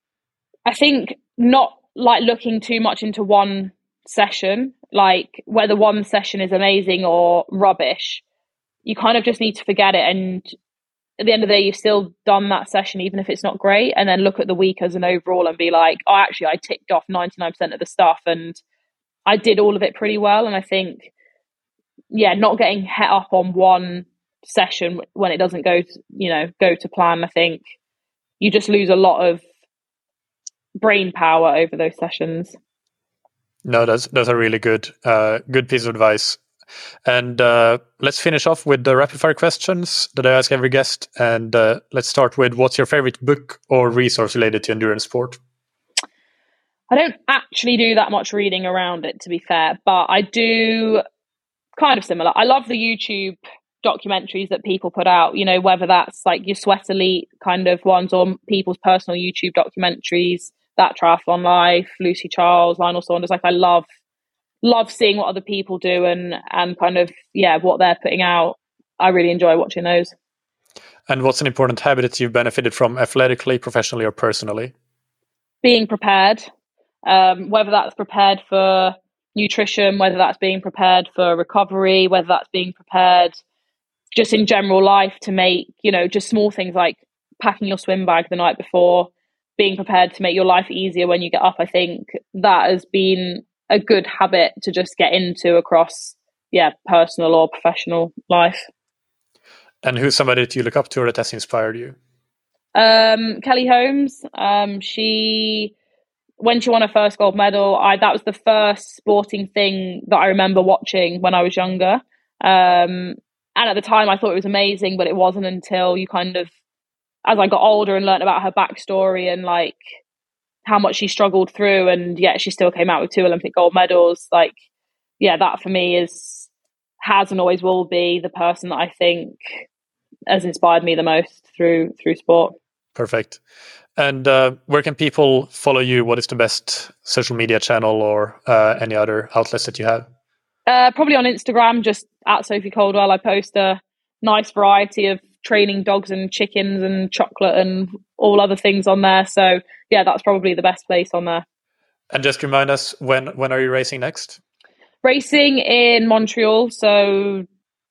I think not like looking too much into one session like whether one session is amazing or rubbish, you kind of just need to forget it. And at the end of the day, you've still done that session, even if it's not great. And then look at the week as an overall and be like, oh, actually, I ticked off 99% of the stuff and I did all of it pretty well. And I think, yeah, not getting het up on one session when it doesn't go, to, you know, go to plan, I think you just lose a lot of brain power over those sessions. No, that's that's a really good uh, good piece of advice. And uh, let's finish off with the rapid fire questions that I ask every guest. And uh, let's start with what's your favorite book or resource related to endurance sport? I don't actually do that much reading around it, to be fair, but I do kind of similar. I love the YouTube documentaries that people put out, you know, whether that's like your Sweat Elite kind of ones or people's personal YouTube documentaries, that triathlon life, Lucy Charles, Lionel Sanders. Like I love love seeing what other people do and and kind of yeah, what they're putting out. I really enjoy watching those. And what's an important habit that you've benefited from athletically, professionally, or personally? Being prepared. Um, whether that's prepared for nutrition, whether that's being prepared for recovery, whether that's being prepared just in general life to make, you know, just small things like packing your swim bag the night before, being prepared to make your life easier when you get up. I think that has been a good habit to just get into across, yeah, personal or professional life. And who's somebody that you look up to or that has inspired you? Um, Kelly Holmes. Um, she when she won her first gold medal, I that was the first sporting thing that I remember watching when I was younger. Um, and at the time, I thought it was amazing, but it wasn't until you kind of, as I got older and learned about her backstory and like how much she struggled through, and yet she still came out with two Olympic gold medals. Like, yeah, that for me is has and always will be the person that I think has inspired me the most through through sport. Perfect. And uh, where can people follow you? What is the best social media channel or uh, any other outlets that you have? Uh, probably on Instagram, just at Sophie Coldwell. I post a nice variety of training dogs and chickens and chocolate and all other things on there. So yeah, that's probably the best place on there. And just remind us when when are you racing next? Racing in Montreal, so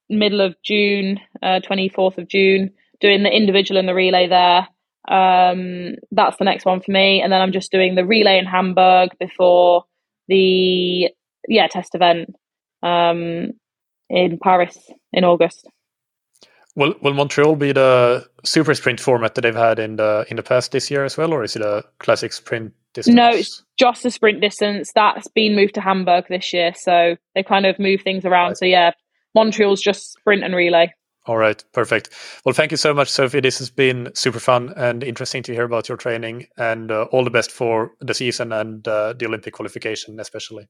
middle of June, twenty uh, fourth of June. Doing the individual and the relay there. Um, that's the next one for me, and then I'm just doing the relay in Hamburg before the yeah test event um, in Paris in August. Will Will Montreal be the super sprint format that they've had in the in the past this year as well, or is it a classic sprint distance? No, it's just a sprint distance. That's been moved to Hamburg this year, so they kind of move things around. Right. So yeah, Montreal's just sprint and relay. All right, perfect. Well, thank you so much, Sophie. This has been super fun and interesting to hear about your training, and uh, all the best for the season and uh, the Olympic qualification, especially.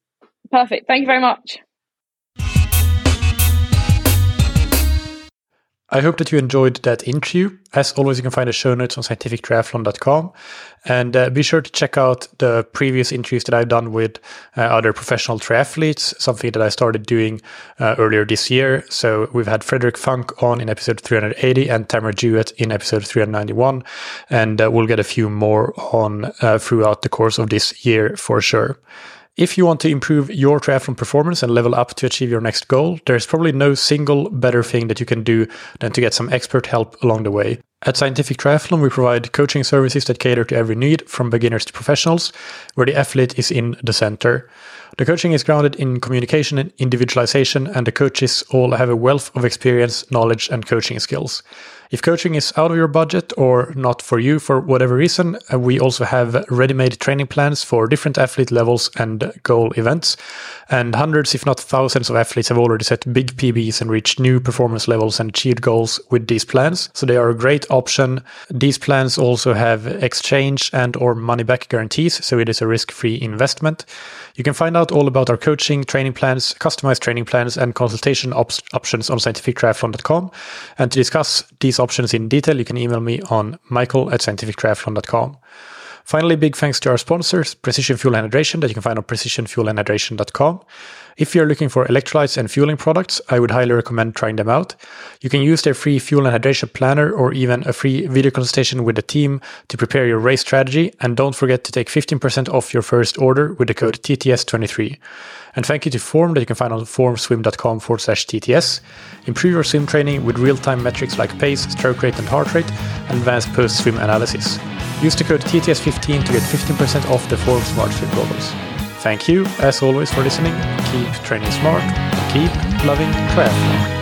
Perfect. Thank you very much. I hope that you enjoyed that interview. As always, you can find the show notes on scientifictriathlon.com. And uh, be sure to check out the previous interviews that I've done with uh, other professional triathletes, something that I started doing uh, earlier this year. So we've had Frederic Funk on in episode 380 and Tamara Jewett in episode 391. And uh, we'll get a few more on uh, throughout the course of this year for sure. If you want to improve your triathlon performance and level up to achieve your next goal, there's probably no single better thing that you can do than to get some expert help along the way. At Scientific Triathlon, we provide coaching services that cater to every need, from beginners to professionals, where the athlete is in the center. The coaching is grounded in communication and individualization, and the coaches all have a wealth of experience, knowledge, and coaching skills. If coaching is out of your budget or not for you for whatever reason, uh, we also have ready made training plans for different athlete levels and goal events. And hundreds, if not thousands, of athletes have already set big PBs and reached new performance levels and achieved goals with these plans. So they are a great option. These plans also have exchange and or money back guarantees, so it is a risk-free investment. You can find out all about our coaching, training plans, customized training plans, and consultation op- options on scientifictriathlon.com. And to discuss these options in detail, you can email me on michael at scientifictriathlon.com. Finally, big thanks to our sponsors, Precision Fuel and Hydration, that you can find on precisionfuelandhydration.com. If you're looking for electrolytes and fueling products, I would highly recommend trying them out. You can use their free fuel and hydration planner or even a free video consultation with the team to prepare your race strategy. And don't forget to take 15% off your first order with the code TTS23. And thank you to Form that you can find on formswim.com forward slash TTS. Improve your swim training with real time metrics like pace, stroke rate, and heart rate, and advanced post swim analysis. Use the code TTS15 to get 15% off the Form Smart Swim goggles. Thank you, as always, for listening. Keep training smart and keep loving triathlon.